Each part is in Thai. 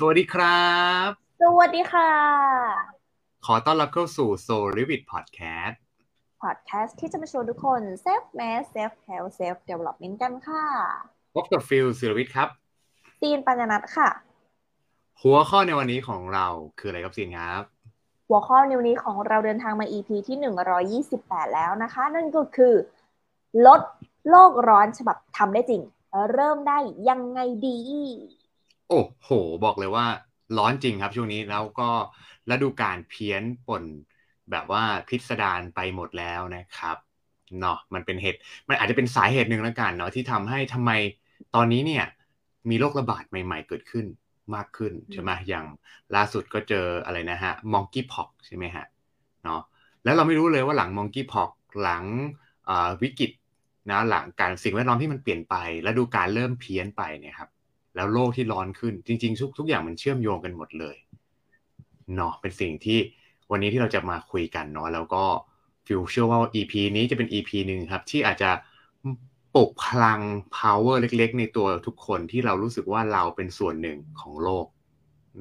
สวัสดีครับ สวัสดีค่ะ ขอต้อนรับเข้าสู่ Soul r e v i t Podcast พอดแคสต์ที่จะมาชวนทุกคน Self m a d Self Help Self Development กันค่ะ พบกับฟิลศิรวิทย์ครับซีนปัญญนัทค่ะ หัวข้อในวันนี้ของเราคืออะไรครับซีนครับ หัวข้อในวันนี้ของเราเดินทางมา EP ที่ 128 แล้วนะคะ นั่นก็คือ ลดโลกร้อนฉบับทำได้จริง เริ่มได้ยังไงดี โอ้โห บอกเลยว่าร้อนจริงครับช่วงนี้แล้วก็ฤดูการเพี้ยนป่นแบบว่าพิสดารไปหมดแล้วนะครับเนาะมันเป็นเหตุมันอาจจะเป็นสาเหตุหนึ่งแล้วกันเนาะที่ทำให้ทำไมตอนนี้เนี่ยมีโรคระบาดใหม่ ๆ เกิดขึ้นมากขึ้นใช่ไหมอย่างล่าสุดก็เจออะไรนะฮะมองกี้พ็อกใช่ไหมฮะเนาะแล้วเราไม่รู้เลยว่าหลังมองกี้พ็อกหลังวิกฤตนะหลังการสิ่งแวดล้อมที่มันเปลี่ยนไปแล้วดูการเริ่มเพี้ยนไปเนี่ยครับ แล้วโลกที่ร้อนขึ้นจริงๆทุกทุกอย่างมันเชื่อมโยงกันหมดเลยเนาะเป็นสิ่งที่วันนี้ที่เราจะมาคุยกันเนาะแล้วก็ฟิวเชื่อว่า EP นี้จะเป็น EP หนึ่งครับ ที่อาจจะปลุกพลัง power เล็กๆ ในตัวทุกคนที่เรารู้สึกว่าเราเป็นส่วนหนึ่งของโลก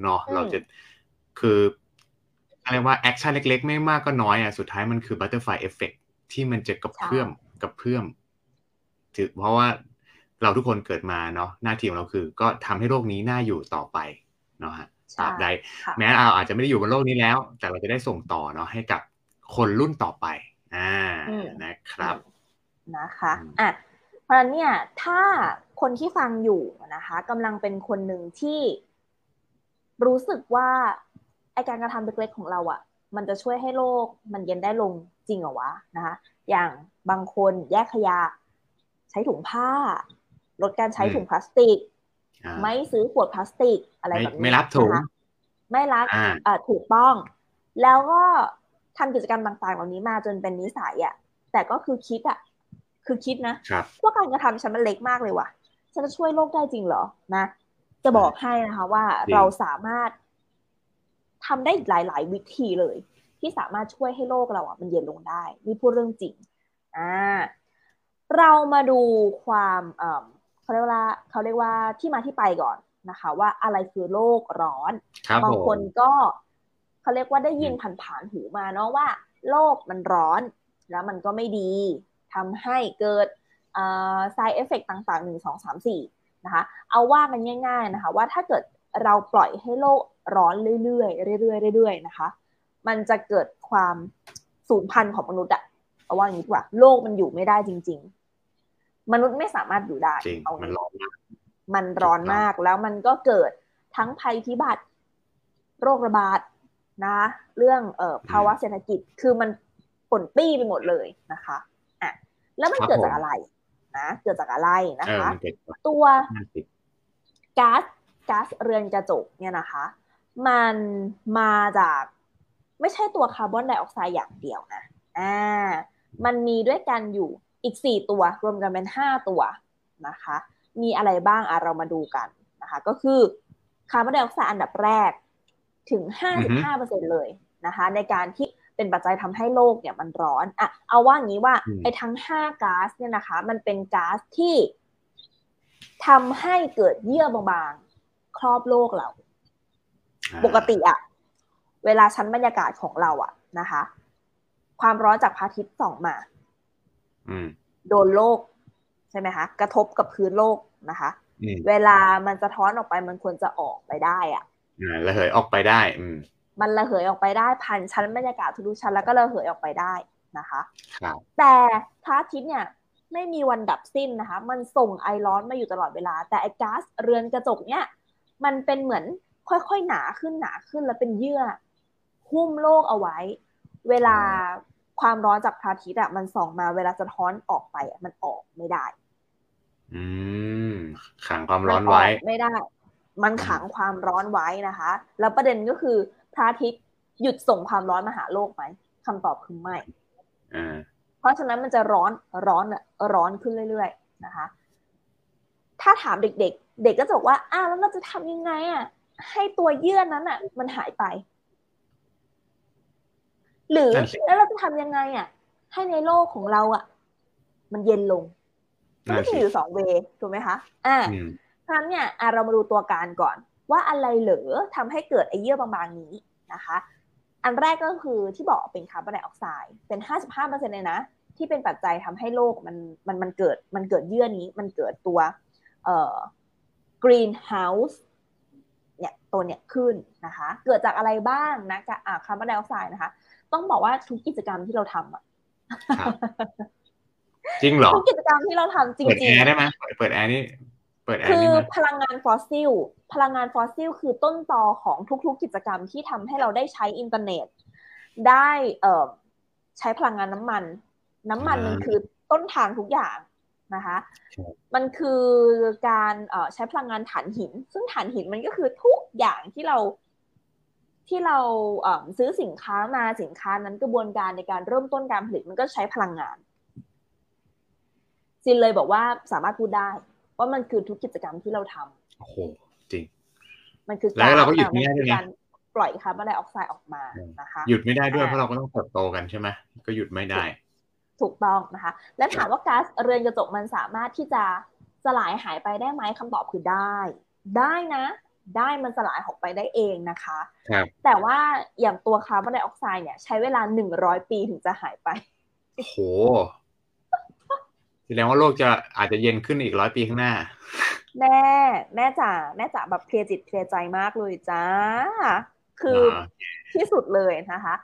เนาะเราจะคืออะไรว่าแอคชั่นเล็กๆ ไม่มากก็น้อยอะสุดท้ายมันคือ butterfly effect ที่มันจะกับเพื่อมกับเพื่อมถือเพราะว่า เราทุกคนเกิดมาเนาะหน้าที่ของเราคือ ก็ทำให้โลกนี้น่าอยู่ต่อไปเนาะฮะตราบใด แม้เราอาจจะไม่ได้อยู่บนโลกนี้แล้ว แต่เราจะได้ส่งต่อเนาะให้กับคนรุ่นต่อไปอ่านะครับนะคะอะเพราะฉะนั้นเนี่ยถ้าคนที่ฟังอยู่นะคะกำลังเป็นคนหนึ่งที่รู้สึกว่าไอการกระทำเล็กๆของเราอะ่ะ มันจะช่วยให้โลกมันเย็นได้ลงจริงเหรอวะนะคะ อย่างบางคนแยกขยะ ใช้ถุงผ้า ลดการใช้ถุงพลาสติก ไม่ซื้อขวดพลาสติก อะไรแบบนี้ไม่รับถุงไม่รักอ่าถูกต้อง แล้วก็ทำกิจกรรมต่างๆ เหล่านี้มาจนเป็นนิสัยอะ แต่ก็คือคิดอะ คือคิดนะว่าการกระทำฉันมันเล็กมากเลยว่ะฉันจะช่วยโลกได้จริงเหรอนะ จะบอกให้นะคะว่าเราสามารถทำได้หลาย ๆ วิธีเลย ที่สามารถช่วยให้โลกเราอะมันเย็นลงได้ นี่พูดเรื่องจริง อ่า เรามาดูความ เขาเรียกว่าเขาเรียกว่าที่มาที่ไปก่อนนะคะ ว่าอะไรคือโลกร้อนบางคนก็เขาเรียกว่าได้ยินผ่านๆหูมาเนาะว่า โลกมันร้อน แล้วมันก็ไม่ดีทำให้เกิดอ่า side effect ต่างๆหนึ่งสองสามสี่นะคะ เอาว่ากันง่าย ๆนะคะ ว่าถ้าเกิดเราปล่อยให้โลกร้อนเรื่อยๆเรื่อยๆเรื่อยๆนะคะ มันจะเกิดความสูญพันธุ์ของมนุษย์อะเอาว่าอย่างนี้ดีกว่า โลกมันอยู่ไม่ได้จริงๆ มนุษย์ไม่สามารถอยู่ได้เอามันร้อนมากมันร้อนมากแล้วมันก็เกิดทั้งภัยพิบัติโรคระบาดนะ เรื่องเอ่อภาวะเศรษฐกิจคือมันผลปี้ไปหมดเลยนะคะอะแล้วมันเกิดจากอะไรนะเกิดจากอะไรนะคะ ตัวก๊าซก๊าซเรือนกระจกเนี่ยนะคะ มันมาจากไม่ใช่ตัวคาร์บอนไดออกไซด์อย่างเดียวนะอ่ามันมีด้วยกันอยู่ อีก 4 ตัวรวมกันเป็น 5 ตัวนะคะ มีอะไรบ้างอะเรามาดูกันนะคะ ก็คือคาร์บอนไดออกไซด์อันดับแรกถึง 55%เลยนะคะ ในการที่เป็นปัจจัยทำให้โลกเนี่ยมันร้อนอะเอาว่างี้ว่าไอ้ทั้ง5ก๊าซเนี่ยนะคะ มันเป็นก๊าซที่ทำให้เกิดเยื่อบางๆ ครอบโลกเรา ปกติอะเวลาชั้นบรรยากาศของเราอะนะคะ ความร้อนจากพระอาทิตย์ส่องมา โดนโลก ใช่ไหมคะ กระทบกับพื้นโลกนะคะ เวลามันสะท้อนออกไปมันควรจะออกไปได้อะระเหยออกไปได้ อืมมันระเหยออกไปได้ผ่านชั้นบรรยากาศทุกชั้นแล้วก็ระเหยออกไปได้นะคะครับแต่พระอาทิตย์เนี่ยไม่มีวันดับสิ้นนะคะ มันส่งไอร้อนมาอยู่ตลอดเวลา แต่ไอก๊าซเรือนกระจกเนี่ย มันเป็นเหมือนค่อยๆหนาขึ้นหนาขึ้นแล้วเป็นเยื่อหุ้มโลกเอาไว้ เวลา ความร้อนจากพระอาทิตย์อะมันส่องมาเวลาสะท้อนออกไปอะมันออกไม่ได้ อืมขังความร้อนไว้ ไม่ได้ มันขังความร้อนไว้นะคะ แล้วประเด็นก็คือพระอาทิตย์หยุดส่งความร้อนมาหาโลกไหมคำตอบคือไม่เพราะฉะนั้นมันจะร้อนร้อนอะร้อนขึ้นเรื่อยๆนะคะ ถ้าถามเด็กๆ เด็กก็จะบอกว่าอ้าวแล้วเราจะทำยังไงอะให้ตัวเยื่อนั้นอะ มันหายไป หรือแล้วเราจะทำยังไงอะ ให้ในโลกของเราอะ มันเย็นลงมันก็จะอยู่สองเวถูกไหมคะอ่าเพราะฉะนั้นเนี่ยเรามาดูตัวการก่อน ว่าอะไรเหลือทำให้เกิดไอเยื่อบางๆนี้นะคะ อันแรกก็คือที่บอกเป็นคาร์บอนไดออกไซด์เป็น 55%เลยนะ ที่เป็นปัจจัยทำให้โลกมันมันมันเกิดมันเกิดเยื่อนี้มันเกิดตัวเอ่อ greenhouse เนี่ยตัวเนี่ยขึ้นนะคะ เกิดจากอะไรบ้างนะกับคาร์บอนไดออกไซด์นะคะ ต้องบอกว่าทุกกิจกรรมที่เราทำอะจริงเหรอทุกกิจกรรมที่เราทำจริงเปิดๆแอร์ได้ไหมเปิดแอร์นี่เปิดแอร์คือนี่ไหมพลังงานฟอสซิล พลังงานฟอสซิล คือต้นตอของทุกๆ กิจกรรมที่ทำให้เราได้ใช้อินเทอร์เน็ต ได้เอ่อใช้พลังงานน้ำมัน น้ำมันมันคือต้นทางทุกอย่างนะคะ มันคือการเอ่อใช้พลังงานถ่านหิน ซึ่งถ่านหินมันก็คือทุกอย่างที่เรา ที่เราเอ่อซื้อสินค้ามาสินค้านั้นกระบวนการในการเริ่มต้นการผลิตมันก็ใช้พลังงานซินเลยบอกว่าสามารถพูดได้ ว่ามันคือทุกกิจกรรมที่เราทำโอ้โหจริง มันคือแล้วเราก็หยุดไม่ได้มันด้คืวยนะการปล่อยคาร์บอนไดออกไซด์ออกมานะคะหยุดไม่ได้ด้วยอ่าเพราะเราก็ต้องเติบโตกันใช่ไหมก็หยุดไม่ได้ ถูกต้องนะคะ และถามว่าก๊าซเรือนกระจกมันสามารถที่จะสลายหายไปได้ไหมคำตอบคือได้ ได้นะ ได้มันสลายออกไปได้เองนะคะครับแต่ว่าอย่างตัวคาร์บอนไดออกไซด์เนี่ยใช้เวลาหนึ่งร้อยปีถึงจะหายไปโอ้โหแสดงว่าโลกจะอาจจะเย็นขึ้นอีกร้อยปีข้างหน้า แม่แม่จ๋าแม่จ๋าแบบเคลียร์จิตเคลียร์ใจมากเลยจ้า คืออาที่สุดเลยนะคะ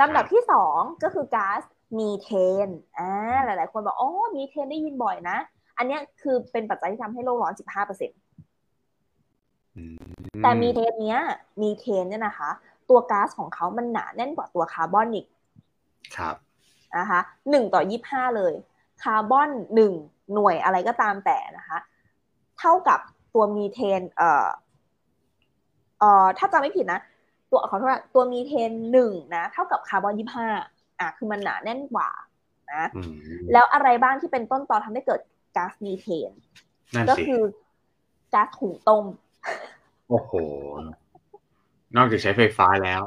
ลำดับที่สองก็คือก๊าซมีเทนอ่าหลาย ๆ คนบอกอ๋อมีเทนได้ยินบ่อยนะ อันเนี้ยคือเป็นปัจจัยที่ทำให้โลกร้อน 15เปอร์เซ็นอืม แต่มีเทนเนี้ย มีเทนเนี่ยนะคะ ตัวก๊าซของเขามันหนาแน่นกว่าตัวคาร์บอนอีกครับนะคะหนึ่งต่อยี่ห้าเลย คาร์บอนหนึ่งหน่วยอะไรก็ตามแต่นะคะ เท่ากับตัวมีเทน เอ่อเอ่อถ้าจำไม่ผิดนะ ตัวขอโทษนะตัวมีเทนหนึ่งนะ เท่ากับคาร์บอนยี่ห้าอะคือมันหนาแน่นกว่านะอืมแล้วอะไรบ้างที่เป็นต้นตอทำให้เกิดก๊าซมีเทนนั่นก็สิคือก๊าซหุงต้ม โอ้โห นอกจากใช้ไฟฟ้าแล้ว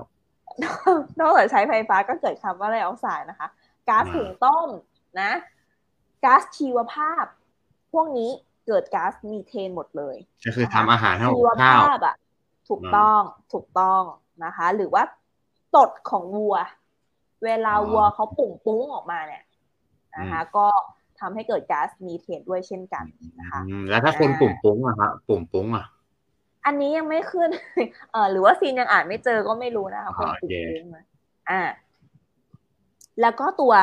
นอกจากใช้ไฟฟ้าก็เกิดคาร์บอนไดออกไซด์นะคะ ก๊าซอ่าหุงต้มนะ ก๊าซชีวภาพ พวกนี้เกิดก๊าซมีเทนหมดเลย ก็คือทำอาหารให้ชีกับวข้าวภาพอะ ถูกอืมต้องถูกต้องนะคะ หรือว่าตดของวัว เวลาอ๋อวัวเขาปุ่งปุ้งออกมาเนี่ยนะคะ ก็ทำให้เกิดก๊าซมีเทนด้วยเช่นกันนะคะอืมแล้วถ้าคนอ่าปุ่มปุ้งอะครับปุ่มปุ้งอะ อันนี้ยังไม่ขึ้น เออหรือว่าซีนยังอ่านไม่เจอก็ไม่รู้นะคะอ๋อคนโอปุ่เคมปุ้งอะอ่า แล้วก็ตัว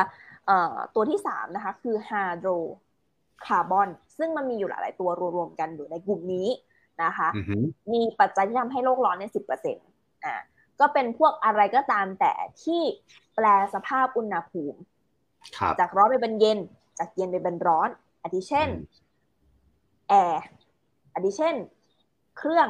เอ่อ ตัวที่สามนะคะ คือไฮโดรคาร์บอน ซึ่งมันมีอยู่หลาย ๆ ตัวรวมๆกันอยู่ในกลุ่มนี้นะคะอือหือมีปัจจัยที่ทำให้โลกร้อนเนี่ยสิบเปอร์เซ็นต์อ่า ก็เป็นพวกอะไรก็ตามแต่ที่แปลสภาพอุณหภูมิครับจากร้อนไปเป็นเย็น จากเย็นไปเป็นร้อนอาทิเช่นอืมแอร์อาทิเช่น เครื่อง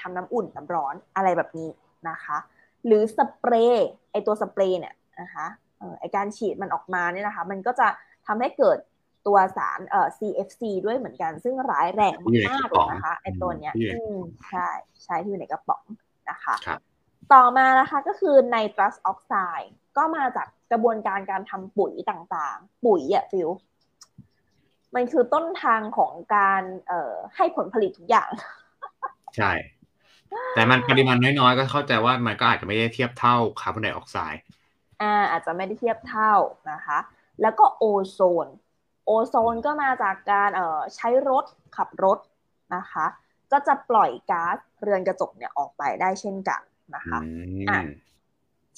ทำน้ำอุ่นน้ำร้อนอะไรแบบนี้นะคะ หรือสเปรย์ไอตัวสเปรย์เนี่ยนะคะเอ่อไอการฉีดมันออกมาเนี่ยนะคะ มันก็จะทำให้เกิดตัวสารเอ่อ CFC ด้วยเหมือนกัน ซึ่งร้ายแรงที่อยู่ในมากกระๆป๋อยงเลนะคะไอตัวเนี้ยที่อยู่ในอืมใช่ใช่ที่อยู่ในกระป๋องนะคะครับต่อมานะคะก็คือไนตรัสออกไซด์ก็มาจากกระบวนการการทำปุ๋ยต่างๆ ปุ๋ยอะฟิลมันคือต้นทางของการเอ่อให้ผลผลิตทุกอย่าง ใช่ แต่มันปริมาณน้อยๆ ก็เข้าใจว่ามันก็อาจจะไม่ได้เทียบเท่าคาร์บอนไดออกไซด์อ่าอาจจะไม่ได้เทียบเท่านะคะ แล้วก็โอโซน โอโซนก็มาจากการเอ่อใช้รถขับรถนะคะ ก็จะปล่อยก๊าซเรือนกระจกเนี่ยออกไปได้เช่นกันนะคะอือะม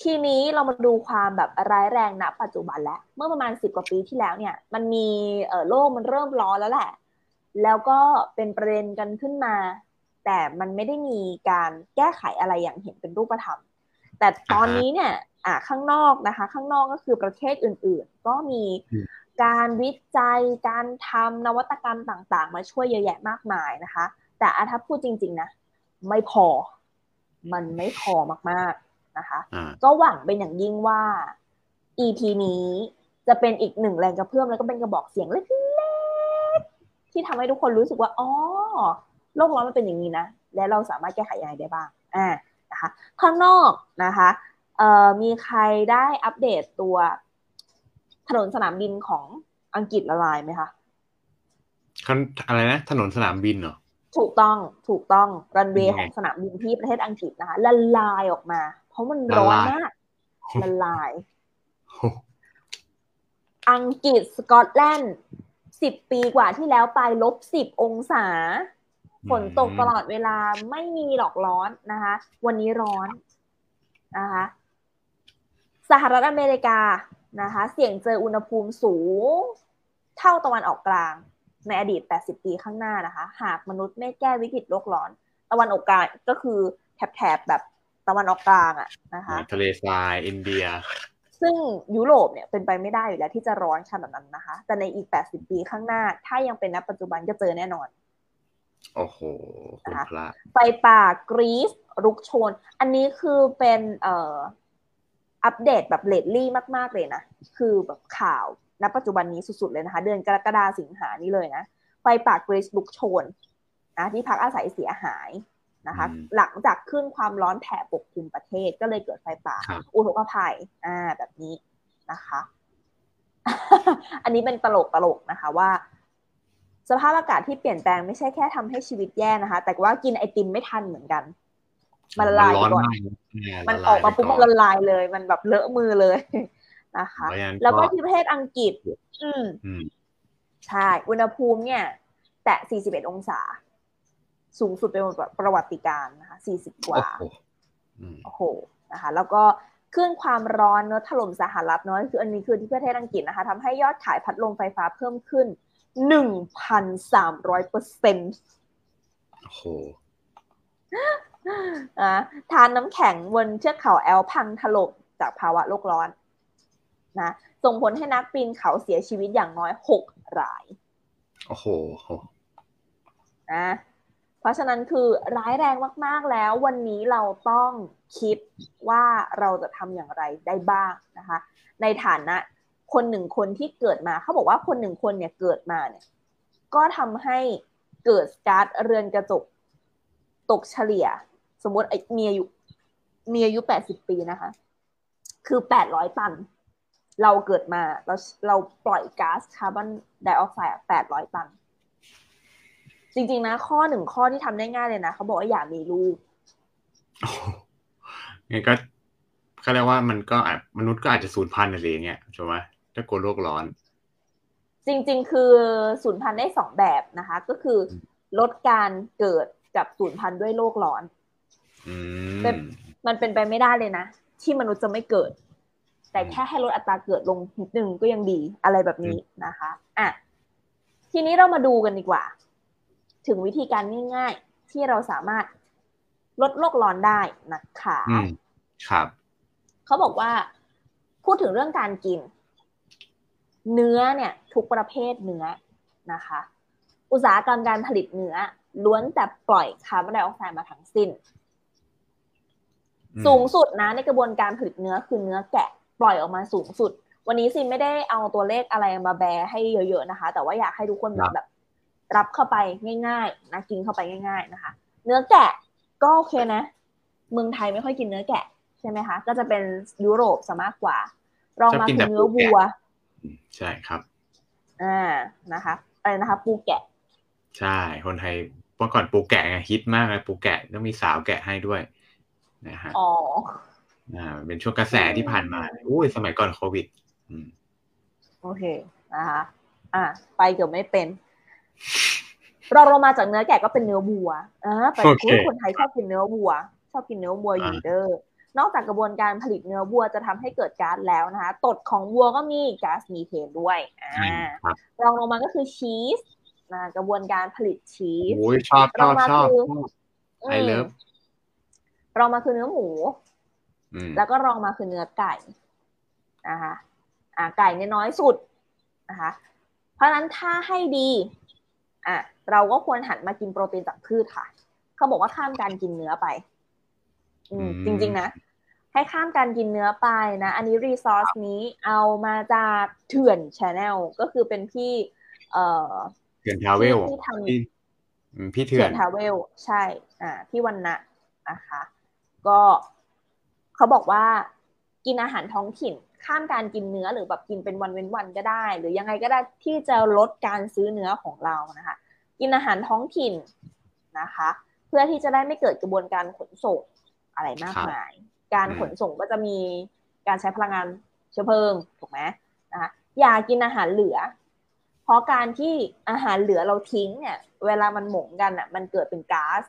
ทีนี้เรามาดูความแบบร้ายแรงณปัจจุบันแล้ว เมื่อประมาณสิบกว่าปีที่แล้วเนี่ย มันมีเอ่อโลกมันเริ่มร้อนแล้วแหละ แล้วก็เป็นประเด็นกันขึ้นมา แต่มันไม่ได้มีการแก้ไขอะไรอย่างเห็นเป็นรูปธรรม แต่ตอนนี้เนี่ยอ่าข้างนอกนะคะ ข้างนอกก็คือประเทศอื่น ๆ ก็มีอืมการวิจัยการทำนวัตกรรมต่างๆ มาช่วยเยอะแยะมากมายนะคะ แต่อาถ้าพูดจริง ๆ นะ ไม่พอ มันไม่พอมากๆนะคะอ่าก็หวังเป็นอย่างยิ่งว่า EP นี้จะเป็นอีกหนึ่งแรงกระเพื่อมแล้วก็เป็นกระบอกเสียงเล็กๆที่ทำให้ทุกคนรู้สึกว่าอ๋อ โลกร้อนมันเป็นอย่างนี้นะ และเราสามารถแก้ไขยังไงได้บ้างอ่านะคะข้างนอกนะคะเอ่อมีใครได้อัปเดตตัวถนนสนามบินของอังกฤษละลายไหมคะคันอะไรนะ ถนนสนามบินเหรอถูกต้องถูกต้องรันเวย์ของสนามบินที่ประเทศอังกฤษนะคะละลายออกมา เพราะมันร้อนมากละลาย อังกฤษสกอตแลนด์สิบปีกว่าที่แล้วไปลบสิบองศา ฝนตกตลอดเวลาไม่มีหลอกร้อนนะคะ วันนี้ร้อนนะคะสหรัฐอเมริกานะคะ เสี่ยงเจออุณหภูมิสูง เท่าตะวันออกกลาง ในอดีต 80 ปีข้างหน้านะคะ หากมนุษย์ไม่แก้วิกฤตโลกร้อน ตะวันออกกลางก็คือแถบๆแบบตะวันออกกลางอะนะคะทะเลทรายอินเดีย ซึ่งยุโรปเนี่ยเป็นไปไม่ได้อยู่แล้วที่จะร้อนขนาดนั้นนะคะ แต่ในอีก 80 ปีข้างหน้า ถ้ายังเป็นณปัจจุบันก็เจอแน่นอน โอ้โหคุณพระไฟป่ากรีซรุกโชน อันนี้คือเป็นเอ่ออัปเดตแบบเลดลี่มาก ๆ เลยนะ คือแบบข่าวณปัจจุบันนี้สุด ๆ เลยนะคะ เดือนกรกฎาสิงหานี้เลยนะ ไฟป่ากรีซลุกโชนนะที่พักอาศัยเสียหายนะคะ หลังจากขึ้นความร้อนแผ่ปกคลุมประเทศก็เลยเกิดไฟป่า อุทกภัย อ่า แบบนี้นะคะ อันนี้เป็นตลกตลกนะคะว่า สภาพอากาศที่เปลี่ยนแปลงไม่ใช่แค่ทำให้ชีวิตแย่นะคะ แต่ว่ากินไอติมไม่ทันเหมือนกัน มันละลายก่อน มันออกมาปุ๊บมันละลายเลย มันแบบเลอะมือเลยนะคะ แล้วก็ที่ประเทศอังกฤษ อืมใช่ อุณหภูมิเนี่ย แตะ 41 องศา สูงสุดเป็นประวัติการนะคะ 40 กว่า โอ้โห นะคะ แล้วก็ขึ้นความร้อนเนอะถล่มสหรัฐเนอะคืออันนี้คือที่ประเทศอังกฤษนะคะทำให้ยอดขายพัดลมไฟฟ้าเพิ่มขึ้น 1,300เปอร์เซ็นต์โอ้โหนะทานน้ำแข็งบนเทือกเขาแอลพังถล่มจากภาวะโลกร้อนนะส่งผลให้นักปีนเขาเสียชีวิตอย่างน้อยหกราย โอ้โหนะเพราะฉะนั้นคือร้ายแรงมาก ๆ แล้ววันนี้เราต้องคิดว่าเราจะทำอย่างไรได้บ้างนะคะ ในฐานะ คนหนึ่งคนที่เกิดมาเขาบอกว่าคนหนึ่งคนเนี่ยเกิดมาเนี่ย ก็ทำให้เกิดก๊าซเรือนกระจกตกเฉลี่ย สมมติไอ้มียอายุมียอายุแปดสิบปีนะคะ คือแปดร้อยตัน เราเกิดมาเราเราปล่อยก๊าซคาร์บอนไดออกไซด์แปดร้อยตัน จริงๆนะ ข้อหนึ่งข้อที่ทำได้ง่ายเลยนะเขาบอกว่าอย่ามีลูกงั้นก็เขาเรียกว่ามันก็มนุษย์ก็อาจจะสูญพันธุ์อะไรเงี้ยใช่ไหม ถ้ากลัวโลกร้อน จริง ๆ คือสูญพันธุ์ได้สองแบบนะคะ ก็คือลดการเกิดกับสูญพันธุ์ด้วยโลกร้อนเป็นมันเป็นไปไม่ได้เลยนะ ที่มนุษย์จะไม่เกิด แต่แค่ให้ลดอัตราเกิดลงนิดนึงก็ยังดีอะไรแบบนี้นะคะอะทีนี้เรามาดูกันดีกว่า ถึงวิธีการง่าย ๆ ที่เราสามารถลดโลกร้อนได้นะคะครับ เขาบอกว่า พูดถึงเรื่องการกิน เนื้อเนี่ยทุกประเภทเนื้อนะคะ อุตสาหกรรมการผลิตเนื้อ ล้วนแต่ปล่อยคาร์บอนไดออกไซด์มาทั้งสิ้น สูงสุดนะในกระบวนการผลิตเนื้อคือเนื้อแกะปล่อยออกมาสูงสุด วันนี้ซิไม่ได้เอาตัวเลขอะไรมาแบให้เยอะๆนะคะ แต่ว่าอยากให้ทุกคนแบบ รับเข้าไปง่ายๆนะกินเข้าไปง่าย ๆนะคะ เนื้อแกะก็โอเคนะ เมืองไทยไม่ค่อยกินเนื้อแกะใช่ไหมคะ ก็จะเป็นยุโรปซะมากกว่า รองมาคือเนื้อวัว ใช่ครับอ่านะคะอะไรนะคะ ปูแกะ ใช่ คนไทยเมื่อก่อนปูแกะฮิตมากเลยปูแกะต้องมีสาวแกะให้ด้วยนะฮะอ๋ออ่า เป็นช่วงกระแสที่ผ่านมาอุ้ยสมัยก่อนโควิด อืมโอเคนะคะอ่าไปเกือบไม่เป็นเราเรามาจากเนื้อแกะก็เป็นเนื้อวัวอ่าแต่คนไทยชอบกินเนื้อวัว ชอบกินเนื้อวัวอยู่เด้อ นอกจากกระบวนการผลิตเนื้อวัวจะทำให้เกิดก๊าซแล้วนะคะ ตดของวัวก็มีก๊าซมีเทนด้วยอ่ารองลงมาก็คือชีสนะกระบวนการผลิตชีสโอ้ยชอบชอบชอบไอเลิฟรองมาคือเนื้อหมู แล้วก็รองมาคือเนื้อไก่นะคะอ่าไก่เนี่ยน้อยสุดนะคะ เพราะฉะนั้นถ้าให้ดีอะเราก็ควรหันมากินโปรตีนจากพืชค่ะ เขาบอกว่าข้ามการกินเนื้อไป อืมจริง ๆ นะ ให้ข้ามการกินเนื้อไปนะ อันนี้ resource นี้เอามาจากเถื่อน Channel ก็คือเป็นพี่ เอ่อเถื่อน Travel ที่ทำพี่เถื่อนทาวเวลใช่ อ่า พี่วันนะนะคะ ก็เขาบอกว่ากินอาหารท้องถิ่นข้ามการกินเนื้อหรือแบบกินเป็นวันเว้นวันก็ได้ หรือยังไงก็ได้ที่จะลดการซื้อเนื้อของเรานะคะ กินอาหารท้องถิ่นนะคะ เพื่อที่จะได้ไม่เกิดกระบวนการขนส่งอะไรมากมาย การขนส่งก็จะมีการใช้พลังงานเชื้อเพลิงถูกไหมนะคะอย่ากินอาหารเหลือ เพราะการที่อาหารเหลือเราทิ้งเนี่ย เวลามันหมงกันอะ มันเกิดเป็นก๊าซ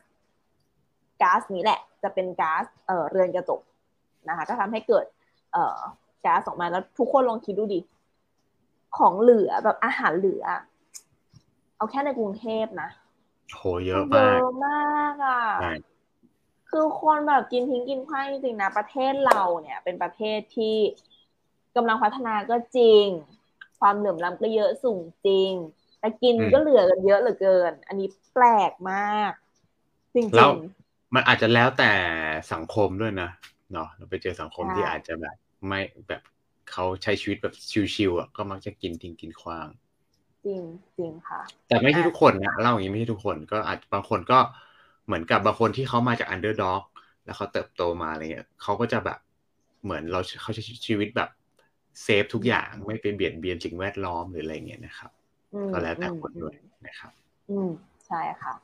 ก๊าซนี้แหละ จะเป็นก๊าซเอ่อเรือนกระจกนะคะ ก็ทำให้เกิด เอ่อก๊าซออกมาแล้วทุกคนลองคิดดูดิของเหลือแบบอาหารเหลือ เอาแค่ในกรุงเทพนะโหเยอะเยมากอะมากอะใช่ คือคนแบบกินทิ้งกินขว้างจริงๆนะประเทศเราเนี่ย เป็นประเทศที่กำลังพัฒนาก็จริง ความเหลื่อมล้ำก็เยอะสูงจริง แต่กินก็เหลือกันเยอะเหลือเกิน อันนี้แปลกมากจริแล้วงมันอาจจะแล้วแต่สังคมด้วยนะเนาะเราไปเจอสังคมใช่ที่อาจจะแบบไม่แบบเขาใช้ชีวิตแบบ chill ๆอะก็มักจะกินทิ้งกินขว้างๆจริงจริงค่ะ แต่ไม่ใช่อะทุกคนนะเล่าอย่างนี้ไม่ใช่ทุกคนก็อาจบางคนก็ เหมือนกับบางคนที่เขามาจาก underdog แล้วเขาเติบโตมาอะไรเงี้ยเขาก็จะแบบเหมือนเราเขาใช้ชีวิตแบบ save ทุกอย่างไม่ไปเบียดเบียนสิ่งแวดล้อมหรืออะไรเงี้ยนะครับอืมก็แล้วแต่อืมคนด้วยนะครับ อืมใช่ค่ะ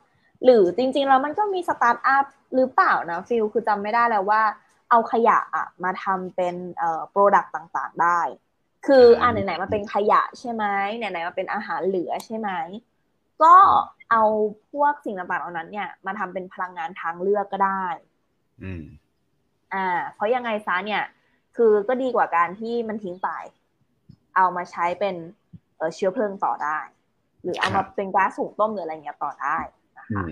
หรือจริงๆแล้วมันก็มีสตาร์ทอัพหรือเปล่านะฟิลคือจำไม่ได้แล้วว่า เอาขยะอะมาทำเป็นเอ่อ product ต่างๆได้ คืออ่าไหนๆมาเป็นขยะใช่ไหมไหนๆมาเป็นอาหารเหลือใช่ไหมก็ เอาพวกสิ่งต่างๆเหล่านั้นเนี่ยมาทำเป็นพลังงานทางเลือกก็ได้ อืม อ่า เพราะยังไงซะเนี่ย คือก็ดีกว่าการที่มันทิ้งไป เอามาใช้เป็นเอ่อเชื้อเพลิงต่อได้ หรือเอาครัมาบเป็นก๊าซสูงต้มหรืออะไรเงี้ยต่อได้นะอืคะม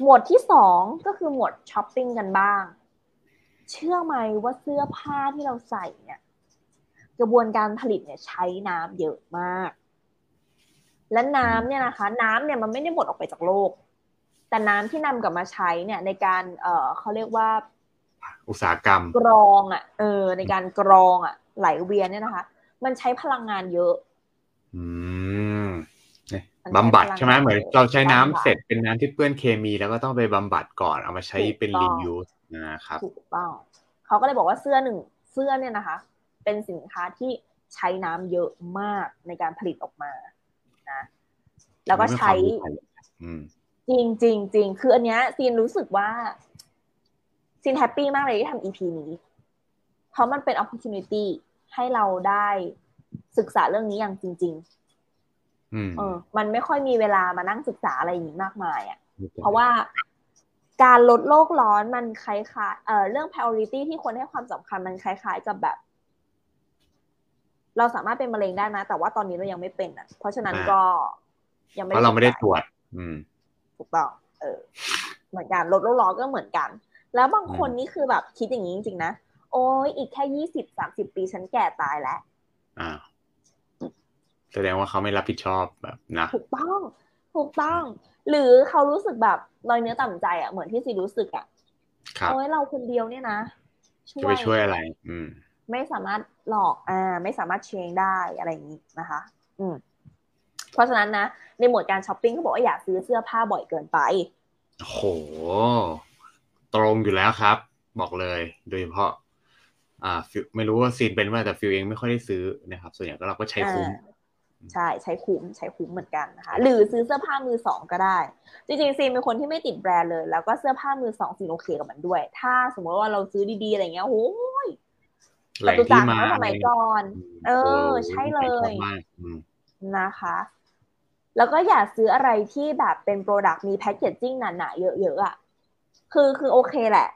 หมวดที่สองก็คือหมวดช้อปปิ้งกันบ้าง เชื่อไหมว่าเสื้อผ้าที่เราใส่เนี่ย กระบวนการผลิตเนี่ยใช้น้ำเยอะมาก และน้ำเนี่ยนะคะ น้ำเนี่ยมันไม่ได้หมดออกไปจากโลก แต่น้ำที่นำกลับมาใช้เนี่ยในการเอ่อเขาเรียกว่า อุตสาหกรรมกรองอะเออ ในการกรองอะ ไหลเวียนเนี่ยนะคะ มันใช้พลังงานเยอะ อืมเนี่ยมันใช้บำบัดพลังใช่ไหมงานเหมือนเยอะเราใช้น้ำบำบัดเสร็จเป็นน้ำที่เปื้อนเคมีแล้วก็ต้องไปบำบัดก่อนเอามาใช้ถูกเป็นต้อง reuse นะครับถูกต้องเขาก็เลยบอกว่าเสื้อหนึ่งเสื้อเนี่ยนะคะ เป็นสินค้าที่ใช้น้ำเยอะมากในการผลิตออกมา นะ แล้วก็ใช้อืมจริงจริงจริงคืออันเนี้ยซีนรู้สึกว่าซีน happy มากเลยที่ทำ EP นี้ เพราะมันเป็น opportunity ให้เราได้ศึกษาเรื่องนี้อย่างจริงอืมๆเออ มันไม่ค่อยมีเวลามานั่งศึกษาอะไรอย่างนี้มากมายอะ่ะ เพราะว่าการลดโลกร้อนมันคล้ายๆเอ่อเรื่อง priority ที่คนให้ความสำคัญมันคล้ายๆกับแบบ เราสามารถเป็นมะเร็งได้นะ แต่ว่าตอนนี้เรายังไม่เป็นอะ เพราะฉะนั้นก็ยังไม่เพราะเราไม่ได้สนใจตรวจ อืม ถูกต้อง เออ เหมือนกันลดโลกร้อนก็เหมือนกัน แล้วบางคนนี่คือแบบคิดอย่างนี้จริงๆนะ โอ้ยอีกแค่ยี่สิบสามสิบปีฉันแก่ตายแล้วอ่าแสดงว่าเขาไม่รับผิดชอบแบบนะ ถูกต้อง ถูกต้อง หรือเขารู้สึกแบบลอยเนื้อต่ำใจอะเหมือนที่ซีรู้สึกอะครับโอ้ยเราคนเดียวเนี่ยนะจะไปช่วยอะไร อืม ไม่สามารถหลอกอ่าไม่สามารถเชงได้อะไรอย่างนี้นะคะ อืมเพราะฉะนั้นนะในหมวดการช้อปปิ้งเขาบอกว่าอย่าซื้อเสื้อผ้าบ่อยเกินไปโห ตรงอยู่แล้วครับ บอกเลยโดยเฉพาะ อ่าฟิลไม่รู้ว่าซีนเป็นว่าแต่ฟิลเองไม่ค่อยได้ซื้อนะครับ ส่วนใหญ่ก็เราก็ใช้คุ้มอ่าใช่ใช้คุ้มใช้คุ้มเหมือนกันนะคะ หรือซื้อเสื้อผ้ามือสองก็ได้ จริงๆซีนเป็นคนที่ไม่ติดแบรนด์เลย แล้วก็เสื้อผ้ามือสองซีนโอเคกับมันด้วย ถ้าสมมติว่าเราซื้อดีๆอะไรเงี้ยโอ้ย แหล่งที่มาจตุจักรเมื่อสมัยก่อน เออโใช่เลยชอบมากอืมนะคะ แล้วก็อย่าซื้ออะไรที่แบบเป็น product มี packaging หนาๆเยอะๆอะ่ะคือคือโอเคแหละ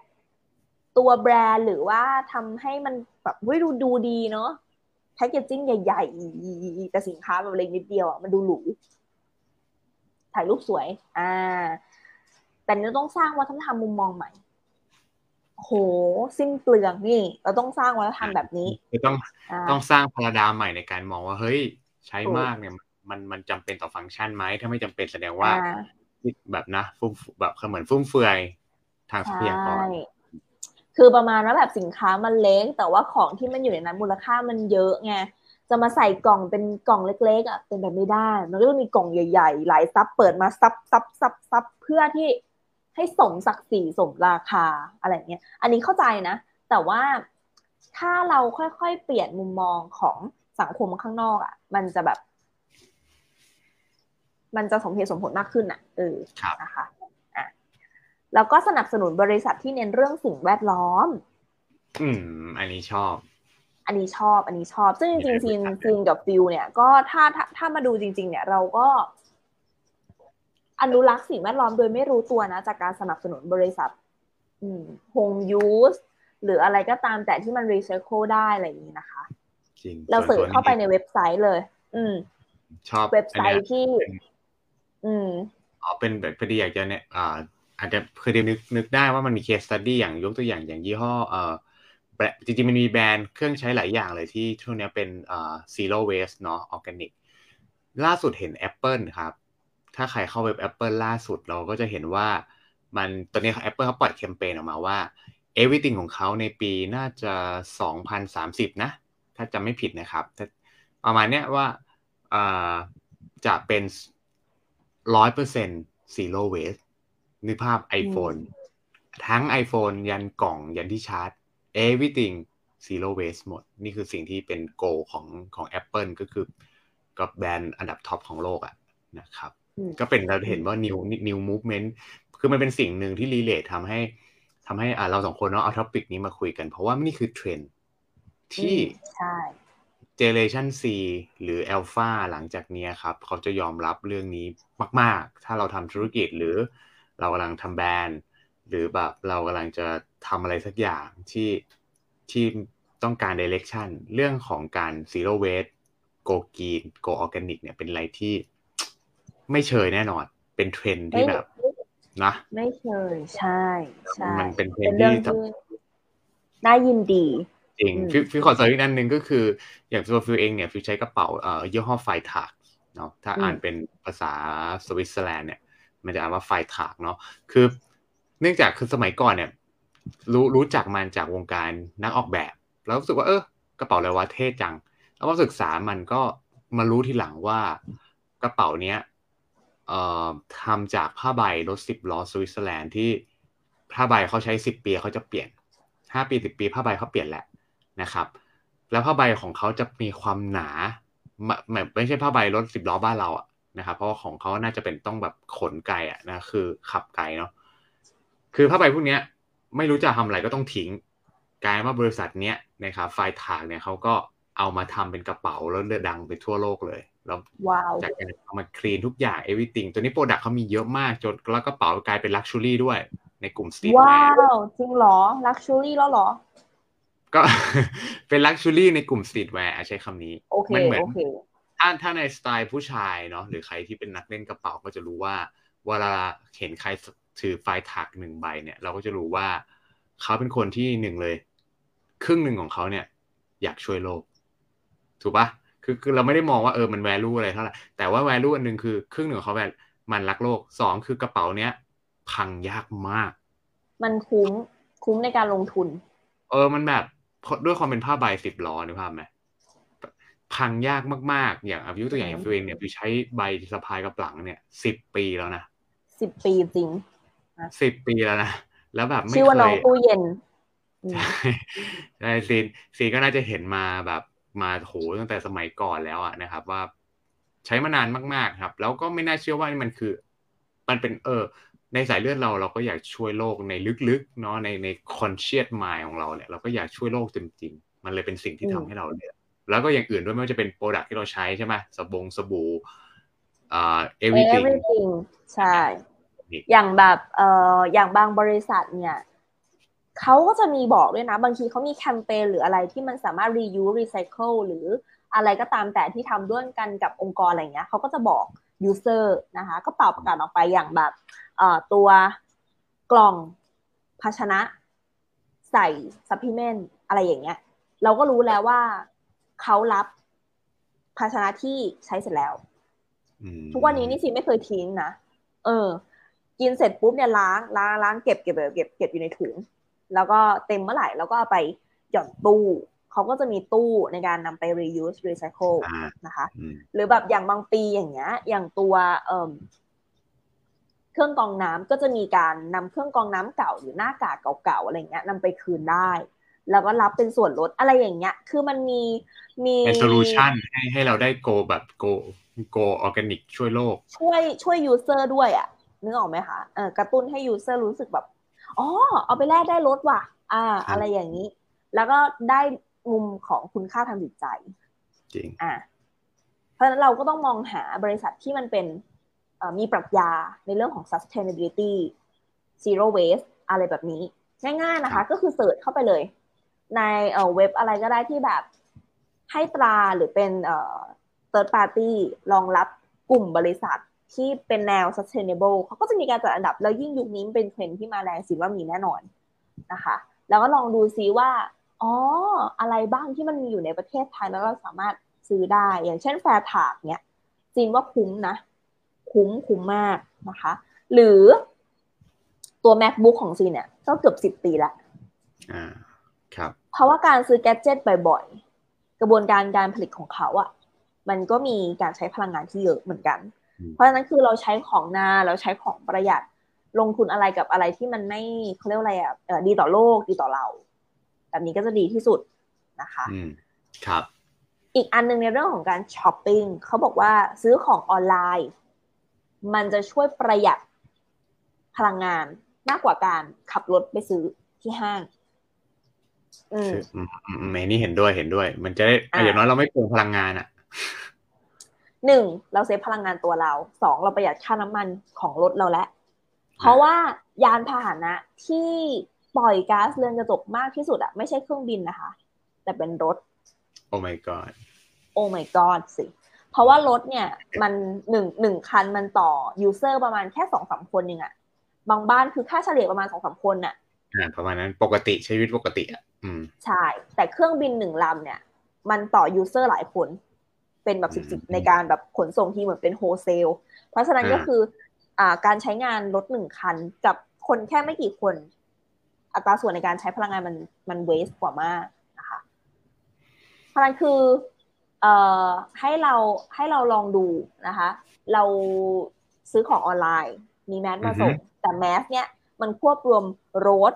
ตัวแบรนด์หรือว่าทำให้มันแบบเฮ้ยดูดูดีเนาะ packaging ใหญ่ๆ แต่สินค้าแบบเล็กนิดเดียวอะ่ะมันดูหรูถ่ายรูปสวย อ่า แต่นี่ต้องสร้างวัฒนธรรมมุมมองใหม่ โหสิ้นเปลืองนี่ เราต้องสร้างวัฒนธรรมแบบนี้คือต้องอ่าต้องสร้าง paradigm ใหม่ในการมองว่าเฮ้ย ใช้ถูกมากเนี่ยมันมันจำเป็นต่อฟังก์ชันไหมถ้าไม่จำเป็นแสดงว่าอ่าแบบนะฟุ่มแบบเหมือนฟุ่มเฟือยทางทรัพยากรใช่คือประมาณว่าแบบสินค้ามันเล็ก แต่ว่าของที่มันอยู่ในนั้นมูลค่ามันเยอะไงจะมาใส่กล่องเป็นกล่องเล็กๆอะเป็นไปไม่ได้ มันก็ต้องมีกล่องใหญ่ ๆ หลายซับเปิดมาซับซับซับซับเพื่อที่ ให้สมศักดิ์ศรีสมราคาอะไรเงี้ย อันนี้เข้าใจนะ แต่ว่าถ้าเราค่อยๆ เปลี่ยนมุมมองของสังคมข้างนอกอะ มันจะแบบ มันจะสมเหตุสมผลมากขึ้นอะเออครับนะคะอะแล้วก็สนับสนุนบริษัทที่เน้นเรื่องสิ่งแวดล้อม อืม อันนี้ชอบ อันนี้ชอบ อันนี้ชอบ ซึ่งจริงๆซีนซีนกับฟิลเนี่ย ก็ถ้าถ้าถ้ามาดูจริง ๆ เนี่ย เราก็ อนุรักษ์สิ่งแวดล้อมโดยไม่รู้ตัวนะ จากการสนับสนุนบริษัทอืม home use หรืออะไรก็ตามแต่ที่มันรีไซเคิลได้อะไรอย่างนี้นะคะจริงเราเสิร์ชส่วนตัวเข้าไปในเว็บไซต์เลย อืม ชอบเว็บไซอันเนี้ยที่ อืมอ๋อเป็นแบบพอดีอยากจะเนี่ยอ่าอาจจะเคยนึกนึกได้ว่ามันมี case study อย่างยกตัวอย่างอย่างยี่ห้อเอ่อแบรนด์จริงๆมันมีแบรนด์เครื่องใช้หลายอย่างเลยที่ช่วงเนี้ยเป็นอ่า zero waste เนาะ organic ล่าสุดเห็น Apple ครับ ถ้าใครเข้าเว็บ Apple ล่าสุดเราก็จะเห็นว่ามันตอนนี้ Apple เขาปล่อยแคมเปญออกมาว่า everything ของเขาในปีน่าจะ 2030 นะ ถ้าจำไม่ผิดนะครับ ประมาณเนี้ยว่าจะเป็นร้อยเปอร์เซ็นต์ zero waste นึกภาพ iPhone ทั้ง iPhone ยันกล่องยันที่ชาร์จ everything zero waste หมด นี่คือสิ่งที่เป็น goal ของของ Apple ก็คือกับแบรนด์อันดับ top ของโลกอะนะครับ ก็เป็นเราเห็นว่า new new movement คือมันเป็นสิ่งหนึ่งที่ relate ทำให้ทำให้อ่าเราสองคนเนาะเอา topic นี้มาคุยกัน เพราะว่านี่คือเทรนด์ที่อืมใช่ Generation Z หรือ Alpha หลังจากเนี้ยครับ เขาจะยอมรับเรื่องนี้มาก ๆ ถ้าเราทำธุรกิจหรือเรากำลังทำแบรนด์ หรือแบบเรากำลังจะทำอะไรสักอย่างที่ที่ต้องการ direction เรื่องของการ zero waste go green go organic เนี่ยเป็นอะไรที่ ไม่เชยแน่นอน เป็นเทรนด์ที่แบบนะ ไม่เคยใช่ใช่มันเป็นเทรนเป็นเรื่องที่ที่น่ายินดีจริงอืมฟิลฟิลขอเสริมอีกอันหนึ่งก็คือ อย่างตัวฟิลเองเนี่ยฟิลใช้กระเป๋าเอ่อยี่ห้อ Freitag เนาะถ้าอ่านเป็นภาษาสวิตเซอร์แลนด์เนี่ย มันจะอ่านว่าไฟถากเนาะคือ เนื่องจากคือสมัยก่อนเนี่ย รู้รู้จักมันจากวงการนักออกแบบ แล้วรู้สึกว่าเออกระเป๋าอะไรวะเท่จัง แล้วพอศึกษามันก็มารู้ทีหลังว่ากระเป๋าเนี้ยเอ่อ ทำจากผ้าใบรถสิบล้อสวิตเซอร์แลนด์ที่ผ้าใบเขาใช้สิบปีเขาจะเปลี่ยนห้าปีสิบปีผ้าใบเขาเปลี่ยนแหละนะครับ แล้วผ้าใบของเขาจะมีความหนาไม่ไม่ใช่ผ้าใบรถสิบล้อบ้านเราอะนะครับ เพราะว่าของเขาน่าจะเป็นต้องแบบขนไกลอะนะคือขับไกลเนาะคือผ้าใบพวกเนี้ย ไม่รู้จะทำอะไรก็ต้องทิ้งกลายว่าบริษัทเนี้ยนะครับ Freitag เนี่ยเขาก็เอามาทำเป็นกระเป๋าแล้วเลือดังไปทั่วโลกเลย แล้ว wow จากการเอามา clean ทุกอย่าง everything ตัวนี้ product เขามีเยอะมากจนแล้วกระเป๋ากลายเป็น luxury ด้วย ในกลุ่ม streetwearว้าวจริงเหรอ luxury แล้วเหรอ ก็เป็น luxury ในกลุ่ม streetwear ใช้คำนี้โอเคมันเหมือนโอเคถ้าถ้าในสไตล์ผู้ชายเนาะหรือใครที่เป็นนักเล่นกระเป๋าก็จะรู้ว่าเวลาเห็นใครถือไฟถักหนึ่งใบเนี่ย เราก็จะรู้ว่าเขาเป็นคนที่หนึ่งเลย ครึ่งหนึ่งของเขาเนี่ย อยากช่วยโลก ถูกปะ คือคือเราไม่ได้มองว่าเออมันแวลูอะไรเท่าไหร่แต่ว่าแวลูอันหนึ่งคือครึ่งหนึ่งของเขาแบบมันรักโลกสองคือกระเป๋าเนี้ยพังยากมาก มันคุ้มคุ้มในการลงทุน เออมันแบบเพราะด้วยความเป็นผ้าใบสิบล้อนึกภาพไหมพังยากมากๆ อย่างอายุตัวอย่างอย่างตัวเองเนี่ยคือใช้ใบสะพายกระปลังเนี่ยสิบปีแล้วนะสิบปีจริงสิบปีแล้วนะแล้วแบบไม่ชื่อว่าเคน้องยตู้เย็นอืมใช่ใช่ซีนซีนก็น่าจะเห็นมาแบบ มาโหตั้งแต่สมัยก่อนแล้วอะนะครับ ว่าใช้มานานมากๆครับ แล้วก็ไม่น่าเชื่อว่านี่มันคือ มันเป็นเออ ในสายเลือดเราเราก็อยากช่วยโลกในลึกๆเนาะในใน conscious mind ของเราเนี่ยเราก็อยากช่วยโลกจริงๆ มันเลยเป็นสิ่งที่ทำให้เราเลือกแล้วก็อย่างอื่นด้วยไม่ว่าจะเป็นโปรดักที่เราใช้ใช่ไหมสบงสบู่อ่า everything everything ใช่นี่อย่างแบบเอ่ออย่างบางบริษัทเนี่ย เขาก็จะมีบอกด้วยนะ บางทีเขามีแคมเปญหรืออะไรที่มันสามารถ reuse recycle หรืออะไรก็ตามแต่ที่ทำร่วมกันกับองค์กรอะไรเงี้ยเขาก็จะบอก user นะคะก็เป่าประกาศออกไปอย่างแบบเอ่อตัวกล่องภาชนะ ใส่ supplement อะไรอย่างเงี้ย เราก็รู้แล้วว่าเขารับภาชนะที่ใช้เสร็จแล้วอืมทุกวันนี้นี่ซีไม่เคยทิ้งนะเออ กินเสร็จปุ๊บเนี่ยล้างล้างล้างเก็บเก็บเก็บเก็บเก็บอยู่ในถุง แล้วก็เต็มเมื่อไหร่แล้วก็เอาไปหย่อนตู้เขาก็จะมีตู้ในการนำไป reuse recycle อ่านะคะอืมหรือแบบอย่างบางปีอย่างเงี้ย อย่างตัวเอ่อเครื่องกรองน้ำก็จะมีการนำเครื่องกรองน้ำเก่าหรือหน้ากากเก่าๆอะไรเงี้ยนำไปคืนได้ แล้วก็รับเป็นส่วนลดอะไรอย่างเงี้ย คือมันมีมีเป็น solutionให้ให้เราได้ go แบบ go go organic ช่วยโลก ช่วยช่วย user ด้วยอะนึกออกไหมคะเออกระตุ้นให้ user รู้สึกแบบ อ๋อเอาไปแลกได้ลดว่ะ อ่า อะไรอย่างนี้ แล้วก็ได้มุมของคุณค่าทางจิตใจ จริง อ่าเพราะฉะนั้นเราก็ต้องมองหาบริษัทที่มันเป็นมีปรัชญาในเรื่องของ sustainability zero waste อะไรแบบนี้ ง่ายๆนะคะ ก็คือเสิร์ชเข้าไปเลย ในเว็บอะไรก็ได้ที่แบบให้ตราหรือเป็น third party รองรับกลุ่มบริษัท ที่เป็นแนว sustainable เขาก็จะมีการจัดอันดับ แล้วยิ่งยุคนี้เป็นเทรนที่มาแรงสิว่ามีแน่นอนนะคะ แล้วก็ลองดูซิว่าอ๋ออะไรบ้างที่มันมีอยู่ในประเทศไทยแล้วเราสามารถซื้อได้ อย่างเช่นแฟร์ถากเนี่ยจีนว่าคุ้มนะ คุ้มคุ้มมากนะคะ หรือตัว macbook ของจีนเนี่ยก็เกือบสิบปีละอ่าครับ เพราะว่าการซื้อแกจิตบ่อยๆ กระบวนการการผลิตของเขาอะ่ะ มันก็มีการใช้พลังงานที่เยอะเหมือนกัน เพราะฉะนั้นคือเราใช้ของนาเราใช้ของประหยัดลงทุนอะไรกับอะไรที่มันไม่เขาเรียกอะไรอะดีต่อโลกดีต่อเรา แบบนี้ก็จะดีที่สุดนะคะอืมครับ อีกอันนึงในเรื่องของการช้อปปิ้งเขาบอกว่าซื้อของออนไลน์ มันจะช่วยประหยัดพลังงานมากกว่าการขับรถไปซื้อที่ห้างอืมเมนี่เห็นด้วยเห็นด้วย มันจะได้อย่างน้อยเราไม่เปลืองพลังงานอะ หนึ่งเรา save พลังงานตัวเราสองเราประหยัดค่าน้ำมันของรถเราแล้วเพราะว่ายานพาหนะที่ปล่อยก๊าซเรือนกระจกมากที่สุดอะไม่ใช่เครื่องบินนะคะ แต่เป็นรถ oh my god oh my god สิ เพราะว่ารถเนี่ยมันหนึ่งหนึ่งคันมันต่อ user ประมาณแค่สองสามคนเองอะบางบ้านคือค่าเฉลี่ยประมาณสองสามคนน่ะอ่าประมาณนั้นปกติใช้ชีวิตปกติอะอืมใช่ แต่เครื่องบินหนึ่งลำเนี่ย มันต่อ user หลายคน เป็นแบบสิบสิบในการแบบขนส่งที่เหมือนเป็น wholesale เพราะฉะนั้นก็คืออ่าการใช้งานรถหนึ่งคันกับคนแค่ไม่กี่คน อัตราส่วนในการใช้พลังงานมันมัน waste กว่ามากนะคะเพราะนั้นคือเอ่อให้เราให้เราลองดูนะคะ เราซื้อของออนไลน์ มีแมสมาส่ง แต่แมสเนี่ยมันควบรวมรถ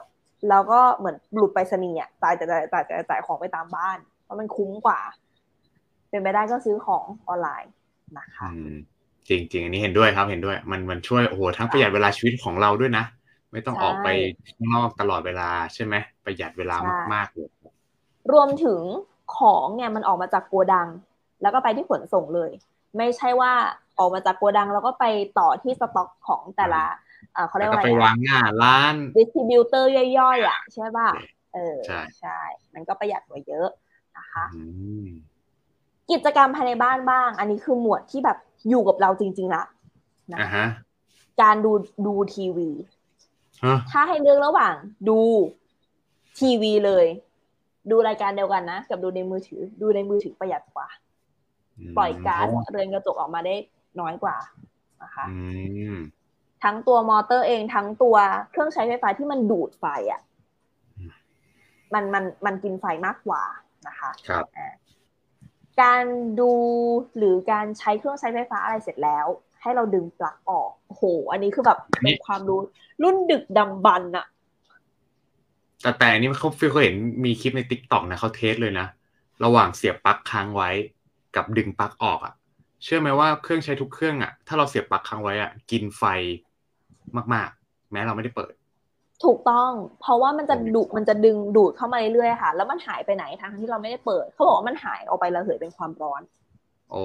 แล้วก็เหมือนหลุดไปสนีย์อะจ่ายจ่ายจ่ายจ่ายจ่ายของไปตามบ้าน เพราะมันคุ้มกว่า เป็นไปได้ก็ซื้อของออนไลน์นะคะจริงจริงอันนี้เห็นด้วยครับเห็นด้วย มันมันช่วยโอ้โหทั้งประหยัดเวลาชีวิตของเราด้วยนะ ไม่ต้องออกไปข้างนอกตลอดเวลาใช่ไหมประหยัดเวลามากๆเลยรวมถึงของเนี่ยมันออกมาจากโกดัง แล้วก็ไปที่ขนส่งเลย ไม่ใช่ว่าออกมาจากโกดังแล้วก็ไปต่อที่สต็อกของแต่ละเขาเรียกว่าอะไรไปวางหน้าร้าน distributor ย่อยๆอะใช่ป่ะเออใช่ใช่มันก็ประหยัดกว่าเยอะนะคะ กิจกรรมภายในบ้านบ้าง อันนี้คือหมวดที่แบบอยู่กับเราจริง ๆละนะการดูดูทีวี ถ้าให้เลือกระหว่าง ดูทีวีเลย ดูรายการเดียวกันนะ กับดูในมือถือ ดูในมือถือประหยัดกว่า ปล่อยก๊าซเรือนกระจกออกมาได้น้อยกว่านะคะทั้งตัวมอเตอร์เองทั้งตัวเครื่องใช้ไฟฟ้าที่มันดูดไฟอะ มันมันมันกินไฟมากกว่านะคะ ครับ การดูหรือการใช้เครื่องใช้ไฟฟ้าอะไรเสร็จแล้ว ให้เราดึงปลั๊กออกโอ้โห อันนี้คือแบบเป็นความรู้ รุ่นดึกดำบรรพ์อะแต่แต่อันนี้เขาฟิลเขาเห็นมีคลิปใน TikTok นะเขา test เลยนะ ระหว่างเสียบปลั๊กค้างไว้กับดึงปลั๊กออกอะเชื่อไหมว่าเครื่องใช้ทุกเครื่องอะถ้าเราเสียบปลั๊กค้างไว้อะกินไฟมากๆ แม้เราไม่ได้เปิด ถูกต้อง เพราะว่ามันจะดูมันจะดึงดูดเข้ามาเรื่อยๆค่ะ แล้วมันหายไปไหนทางที่เราไม่ได้เปิด เขาบอกว่ามันหายออกไประเหยเป็นความร้อน โอ้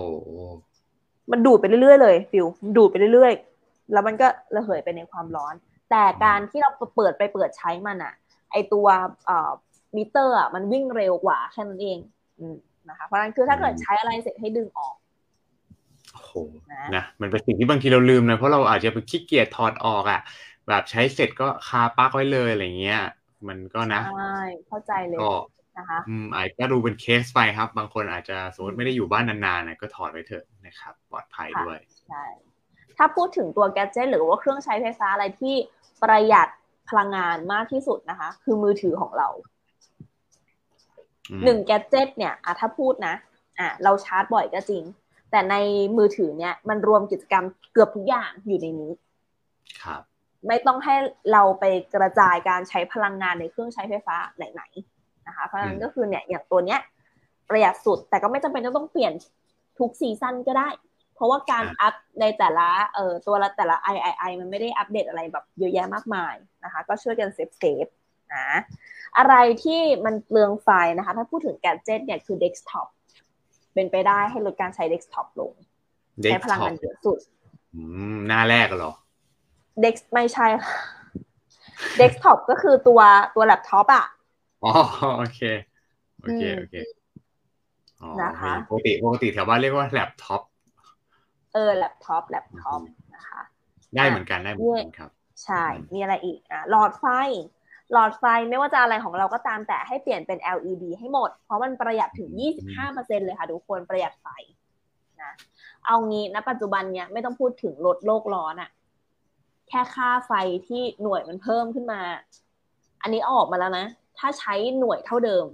มันดูดไปเรื่อยๆเลยฟิวดูดไปเรื่อยๆ แล้วมันก็ระเหยไปในความร้อน แต่การที่เราเปิดไปเปิดใช้มันอะไอตัวเอ่อมิเตอร์อะมันวิ่งเร็วกว่าแค่นั้นเองนะคะเพราะฉะนั้นคือถ้าเกิดใช้อะไรเสร็จให้ดึงออกโหนะ มันเป็นสิ่งที่บางทีเราลืมนะ เพราะเราอาจจะไปขี้เกียจถอดออกอะ แบบใช้เสร็จก็คาปักไว้เลยอะไรเงี้ย มันก็นะใช่เข้าใจเลยก็นะคะอืมอาจจะดูเป็นเคสไปครับ บางคนอาจจะสมมติไม่ได้อยู่บ้านนานๆนะก็ถอดไว้เถอะนะครับ ปลอดภัยด้วยใช่ถ้าพูดถึงตัวแกจิตหรือว่าเครื่องใช้ไฟฟ้าอะไรที่ประหยัดพลังงานมากที่สุดนะคะ คือมือถือของเราหนึ่งแกจิตเนี่ยอะถ้าพูดนะอะเราชาร์จบ่อยก็จริง แต่ในมือถือเนี่ย มันรวมกิจกรรมเกือบทุกอย่างอยู่ในนี้ ครับ ไม่ต้องให้เราไปกระจายการใช้พลังงานในเครื่องใช้ไฟฟ้าไหนนะคะ เพราะฉะนั้นก็คือเนี่ยอย่างตัวเนี้ยประหยัดสุดแต่ก็ไม่จำเป็นต้องเปลี่ยนทุก season ก็ได้ เพราะว่าการ up ในแต่ละเอ่อตัวละแต่ละ III มันไม่ได้อัปเดตอะไรแบบเยอะแยะมากมายนะคะ ก็ช่วยกัน save save นะอะไรที่มันเปลืองไฟนะคะ ถ้าพูดถึงแกจ e t เนี่ยคือเดสก์ท็อปเป็นไปได้ให้ลดการใช้เดสก์ท็อปลง ใช้พลังงานเยอะสุดอืมหน้าแรกเหรอ เด็กไม่ใช่ค่ะเดสก์ท็อปก็คือตัวตัวแล็ปท็อปอะ อ๋อโอเค โอเค โอเคนะคะปกติปกติแถวบ้านเรียกว่าแล็ปท็อป เออ laptop laptop นะคะ ได้เหมือนกันได้เหมือนกันครับ ใช่ มีอะไรอีกอะหลอดไฟ หลอดไฟไม่ว่าจะอะไรของเราก็ตามแต่ให้เปลี่ยนเป็น LED ให้หมด เพราะมันประหยัดถึง 25%เลยค่ะทุกคนประหยัดไฟนะ เอางี้ณปัจจุบันเนี้ยไม่ต้องพูดถึงลดโลกร้อนอะ แค่ค่าไฟที่หน่วยมันเพิ่มขึ้นมา อันนี้ออกมาแล้วนะ ถ้าใช้หน่วยเท่าเดิม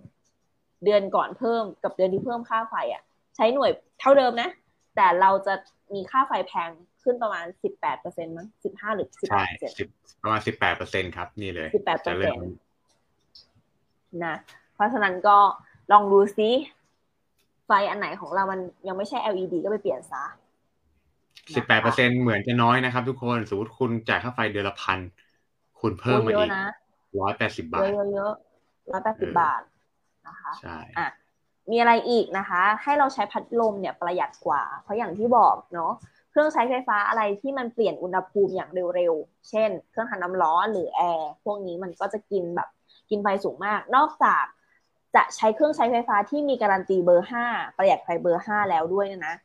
เดือนก่อนเพิ่มกับเดือนที่เพิ่มค่าไฟอะ่ะ ใช้หน่วยเท่าเดิมนะ แต่เราจะมีค่าไฟแพงขึ้นประมาณสิบแปดเปอร์เซ็นต์มั้งสิบห้าหรือสิบแปดเปอร์เซ็นต์ประมาณสิบแปดเปอร์เซ็นครับ นี่เลยสิบแปดเปอร์เซ็นต์นะ เพราะฉะนั้นก็ลองดูซิไฟอันไหนของเรามันยังไม่ใช่ LED ก็ไปเปลี่ยนซะ สิบแปดเปอร์เซ็นเหมือนจะน้อยนะครับทุกคนสมมติคุณจ่ายค่าไฟเดือนละพันคุณเพิ่มมาอีกร้อยแปดสิบาท เยอะเยอะร้อยแปดสิบบาทนะคะใช่อะมีอะไรอีกนะคะ ให้เราใช้พัดลมเนี่ยประหยัดกว่า เพราะอย่างที่บอกเนาะเครื่องใช้ไฟฟ้าอะไรที่มันเปลี่ยนอุณหภูมิอย่างเร็วๆ เช่น เครื่องทำน้ำร้อนหรือแอร์พวกนี้มันก็จะกินแบบกินไฟสูงมาก นอกจากจะใช้เครื่องใช้ไฟฟ้าที่มีการันตีเบอร์ห้าประหยัดไฟเบอร์ห้าแล้วด้วยนะ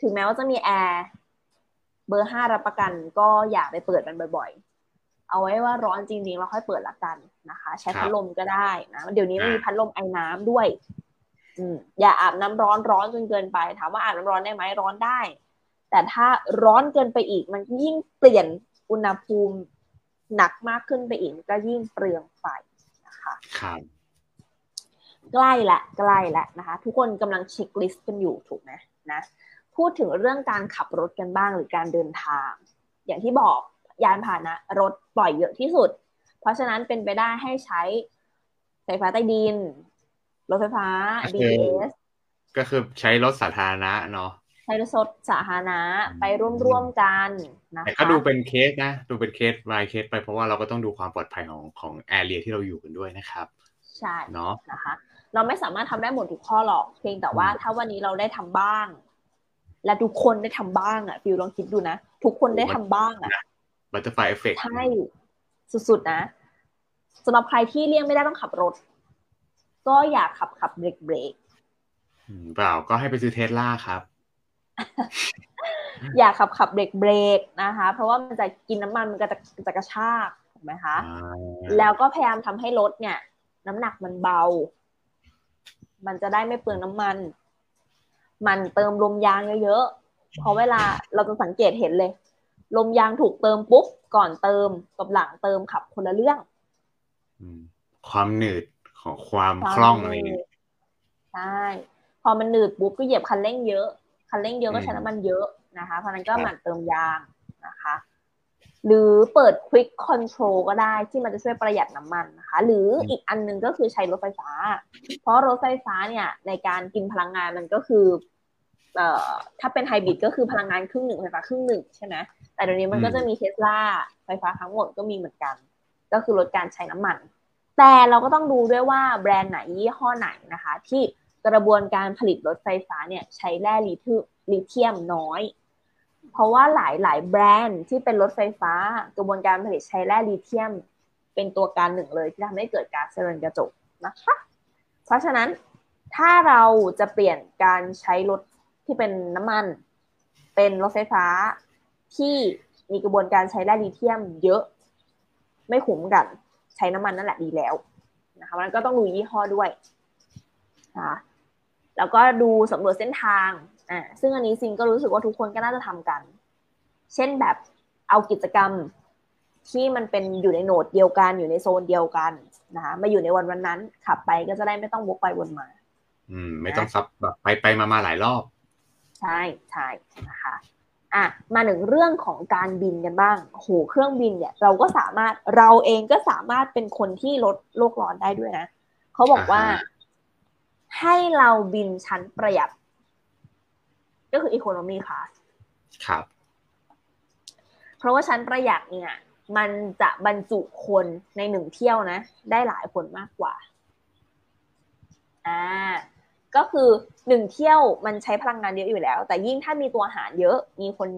ถึงแม้ว่าจะมีแอร์ เบอร์ห้ารับประกันก็อย่าไปเปิดมันบ่อย ๆ เอาไว้ว่าร้อนจริงๆเราค่อยเปิดละกันนะคะ ใช้พัดลมก็ได้นะเดี๋ยวนี้มันมีพัดลมไอ้น้ำด้วย อืมอย่าอาบน้ำร้อนร้อนจนเกินไป ถามว่าอาบน้ำร้อนได้ไหมร้อนได้ แต่ถ้าร้อนเกินไปอีก มันยิ่งเปลี่ยนอุณหภูมิหนักมากขึ้นไปอีกก็ยิ่งเปลืองไฟนะคะครับใกล้ละใกล้ละนะคะ ทุกคนกำลังเช็คลิสต์กันอยู่ถูกไหมนะ พูดถึงเรื่องการขับรถกันบ้างหรือการเดินทาง อย่างที่บอกยานพาหนะรถปล่อยเยอะที่สุด เพราะฉะนั้นเป็นไปได้ให้ใช้ไฟฟ้าใต้ดิน รถไฟฟ้า BTS ก็คือใช้รถสาธารณะเนาะใช้รถสาธารณะไปร่วมๆกันนะคะแต่ก็ดูเป็นเคสนะ ดูเป็นเคสรายเคสไปเพราะว่าเราก็ต้องดูความปลอดภัยของของ area ที่เราอยู่กันด้วยนะครับใช่เนาะนะคะ เราไม่สามารถทำได้หมดทุกข้อหรอกเพียงแต่ว่าถ้าวันนี้เราได้ทำบ้าง และทุกคนได้ทำบ้างอะฟิลลองคิดดูนะ ทุกคนได้ทำบ้างอะ butterfly effect ใช่ สุดๆนะสำหรับใครที่เลี่ยงไม่ได้ต้องขับรถ ก็อย่าขับขับเบรกเบรกเปล่าก็ให้ไปซื้อเทสลาครับ อยากขับขับเบรกเบรกนะคะ เพราะว่ามันจะกินน้ำมันมันก็จะจะกระชากถูกไหมคะ แล้วก็พยายามทำให้รถเนี่ย น้ำหนักมันเบา มันจะได้ไม่เปลืองน้ำมัน มันเติมลมยางเยอะๆเพราะเวลาเราจะสังเกตเห็นเลย ลมยางถูกเติมปุ๊บก่อนเติมกับหลังเติมขับคนละเรื่องความหนืดของความคล่องอะไรนี่ใช่พอมันหนืดปุ๊บก็เหยียบคันเร่งเยอะคันเร่งเยอะก็ใช้น้ำมันเยอะนะคะเพราะนั้นก็หมั่นเติมยางนะคะ หรือเปิด Quick Control ก็ได้ที่มันจะช่วยประหยัดน้ำมันนะคะ หรืออีกอันนึงก็คือใช้รถไฟฟ้า เพราะรถไฟฟ้าเนี่ยในการกินพลังงานมันก็คือเอ่อถ้าเป็นไฮบริดก็คือพลังงานครึ่งหนึ่งไฟฟ้าครึ่งหนึ่งใช่ไหมแต่เดี๋ยวนี้มันก็จะมีเทสลาไฟฟ้าทั้งหมดก็มีเหมือนกัน ก็คือลดการใช้น้ำมัน แต่เราก็ต้องดูด้วยว่าแบรนด์ไหนยี่ห้อไหนนะคะ ที่กระบวนการผลิตรถไฟฟ้าเนี่ยใช้แร่ลิเธียมน้อย เพราะว่าหลายหลายแบรนด์ที่เป็นรถไฟฟ้า กระบวนการผลิตใช้แร่ลิเธียม เป็นตัวการหนึ่งเลยที่ทำให้เกิดก๊าซเรือนกระจกนะคะ เพราะฉะนั้นถ้าเราจะเปลี่ยนการใช้รถที่เป็นน้ำมัน เป็นรถไฟฟ้าที่มีกระบวนการใช้แร่ลิเธียมเยอะ ไม่ขุมกันใช้น้ำมันนั่นแหละดีแล้วนะคะมันก็ต้องดูยี่ห้อด้วยนะแล้วก็ดูสำรวจเส้นทาง อ่าซึ่งอันนี้ซิงก็รู้สึกว่าทุกคนก็น่าจะทำกัน เช่นแบบเอากิจกรรมที่มันเป็นอยู่ในโหนดเดียวกันอยู่ในโซนเดียวกันนะคะมาอยู่ในวันวันนั้น ขับไปก็จะได้ไม่ต้องวกไปวนมา อืม ไม่ต้องซับแบบไปไปมามาหลายรอบ ใช่ใช่นะคะอะมาหนึ่งเรื่องของการบินกันบ้างโหเครื่องบินเนี่ย เราก็สามารถเราเองก็สามารถเป็นคนที่ลดโลกร้อนได้ด้วยนะเขาบอกว่า ให้เราบินชั้นประหยัด ก็คืออีโคโนมีคลาสครับ เพราะว่าชั้นประหยัดเนี่ย มันจะบรรจุคนในหนึ่งเที่ยวนะ ได้หลายคนมากกว่า อ่า ก็คือหนึ่งเที่ยวมันใช้พลังงานเยอะอยู่แล้ว แต่ยิ่งถ้ามีตัวหารเยอะ มีคน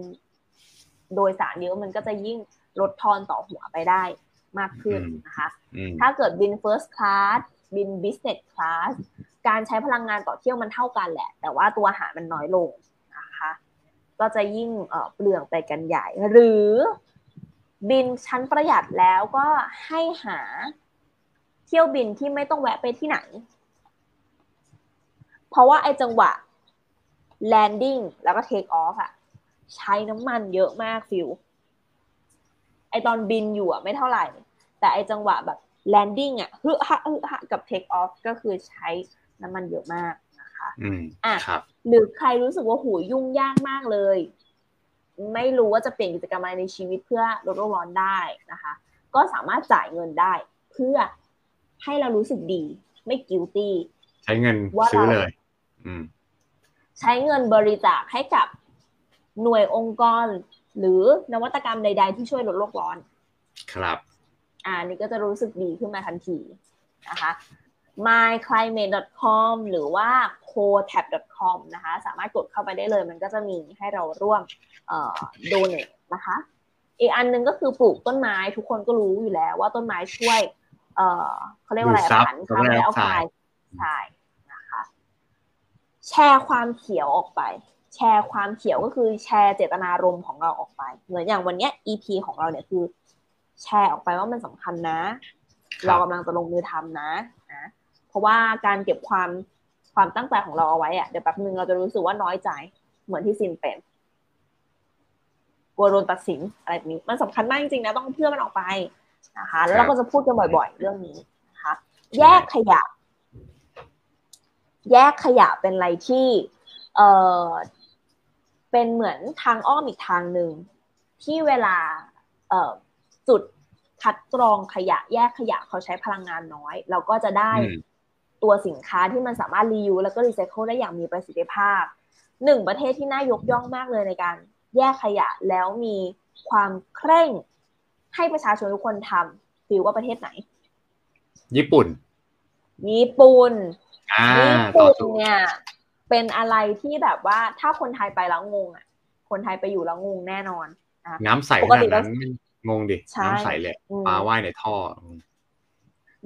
โดยสารเยอะมันก็จะยิ่งลดทอนต่อหัวไปได้มากขึ้นนะคะ ถ้าเกิดบิน first class บิน business class การใช้พลังงานต่อเที่ยวมันเท่ากันแหละ แต่ว่าตัวอาหารมันน้อยลงนะคะ ก็จะยิ่งเปลืองไปกันใหญ่ หรือบินชั้นประหยัดแล้วก็ให้หาเที่ยวบินที่ไม่ต้องแวะไปที่ไหน เพราะว่าไอ้จังหวะ landing แล้วก็ take off อะใช้น้ำมันเยอะมากฟิว ไอตอนบินอยู่อะไม่เท่าไหร่ แต่ไอจังหวะแบบ landing อะฮึฮะฮึฮะกับ take off ก็คือใช้น้ำมันเยอะมาก อืมอะครับหรือใครรู้สึกว่าหูยุ่งยากมากเลย ไม่รู้ว่าจะเปลี่ยนกิจกรรมอะไรในชีวิตเพื่อลดโลกร้อนได้นะคะ ก็สามารถจ่ายเงินได้ เพื่อให้เรารู้สึกดี ไม่กิลตี้ใช้เงินว่าซื้อเราเลยอืมใช้เงินบริจาคให้กับหน่วยองค์กร หรือนวัตกรรมใด ๆ ที่ช่วยลดโลกร้อน ครับ อ่านี่ก็จะรู้สึกดีขึ้นมาทันทีนะคะ myclimate.com หรือว่า cotab.com นะคะ สามารถกดเข้าไปได้เลย มันก็จะมีให้เราร่วมเอ่อ donate นะคะ อีกอันหนึงก็คือปลูกต้นไม้ทุกคนก็รู้อยู่แล้วว่าต้นไม้ช่วย เอ่อเขาเรียกว่าอะไรดูดซับผันคาร์บอนไดออกไซด์ใช่นะคะ แชร์ความเขียวออกไป แชร์ความเขียวก็คือแชร์เจตนารมณ์ของเราออกไป เหมือนอย่างวันเนี้ย EP ของเราเนี่ยคือ แชร์ออกไปว่ามันสำคัญนะครับเรากำลังจะลงมือทำนะนะเพ ราะว่าการเก็บความความตั้งใจของเราเอาไว้อะเดี๋ยวแป๊บนึงเราจะรู้สึกว่าน้อยใจเหมือนที่ซินเป็นกลัวโดนตัดสินอะไรแบบนี้มันสำคัญมากจริงๆนะต้องเพื่อมันออกไปนะคะแล้วเราก็จะพูดกันบ่อยๆ เรื่องนี้นะคะแยกขยะ แยกขยะเป็นอะไรที่เออเป็นเหมือนทางอ้อมอีกทางหนึ่งที่เวลาเอ่อจุดคัดกรองขยะแยกขยะเขาใช้พลังงานน้อย เราก็จะได้อืม ตัวสินค้าที่มันสามารถรียูแล้วก็รีไซเคิลได้อย่างมีประสิทธิภาพหนึ่งประเทศที่น่ายกย่องมากเลยในการแยกขยะแล้วมีความเคร่งให้ประชาชนทุกคนทำฟิลว่าประเทศไหน ญี่ปุ่น ญี่ปุ่นอ่าญี่ต่อปุ่นสู่เนี่ยเป็นอะไรที่แบบว่าถ้าคนไทยไปแล้วงงอะ คนไทยไปอยู่แล้วงงแน่นอนนะคะน้ำใสปขกนาติดแล้วนั้นไม่งงดิใช่น้ำใสเลยอืมปลาว่ายในท่ออืม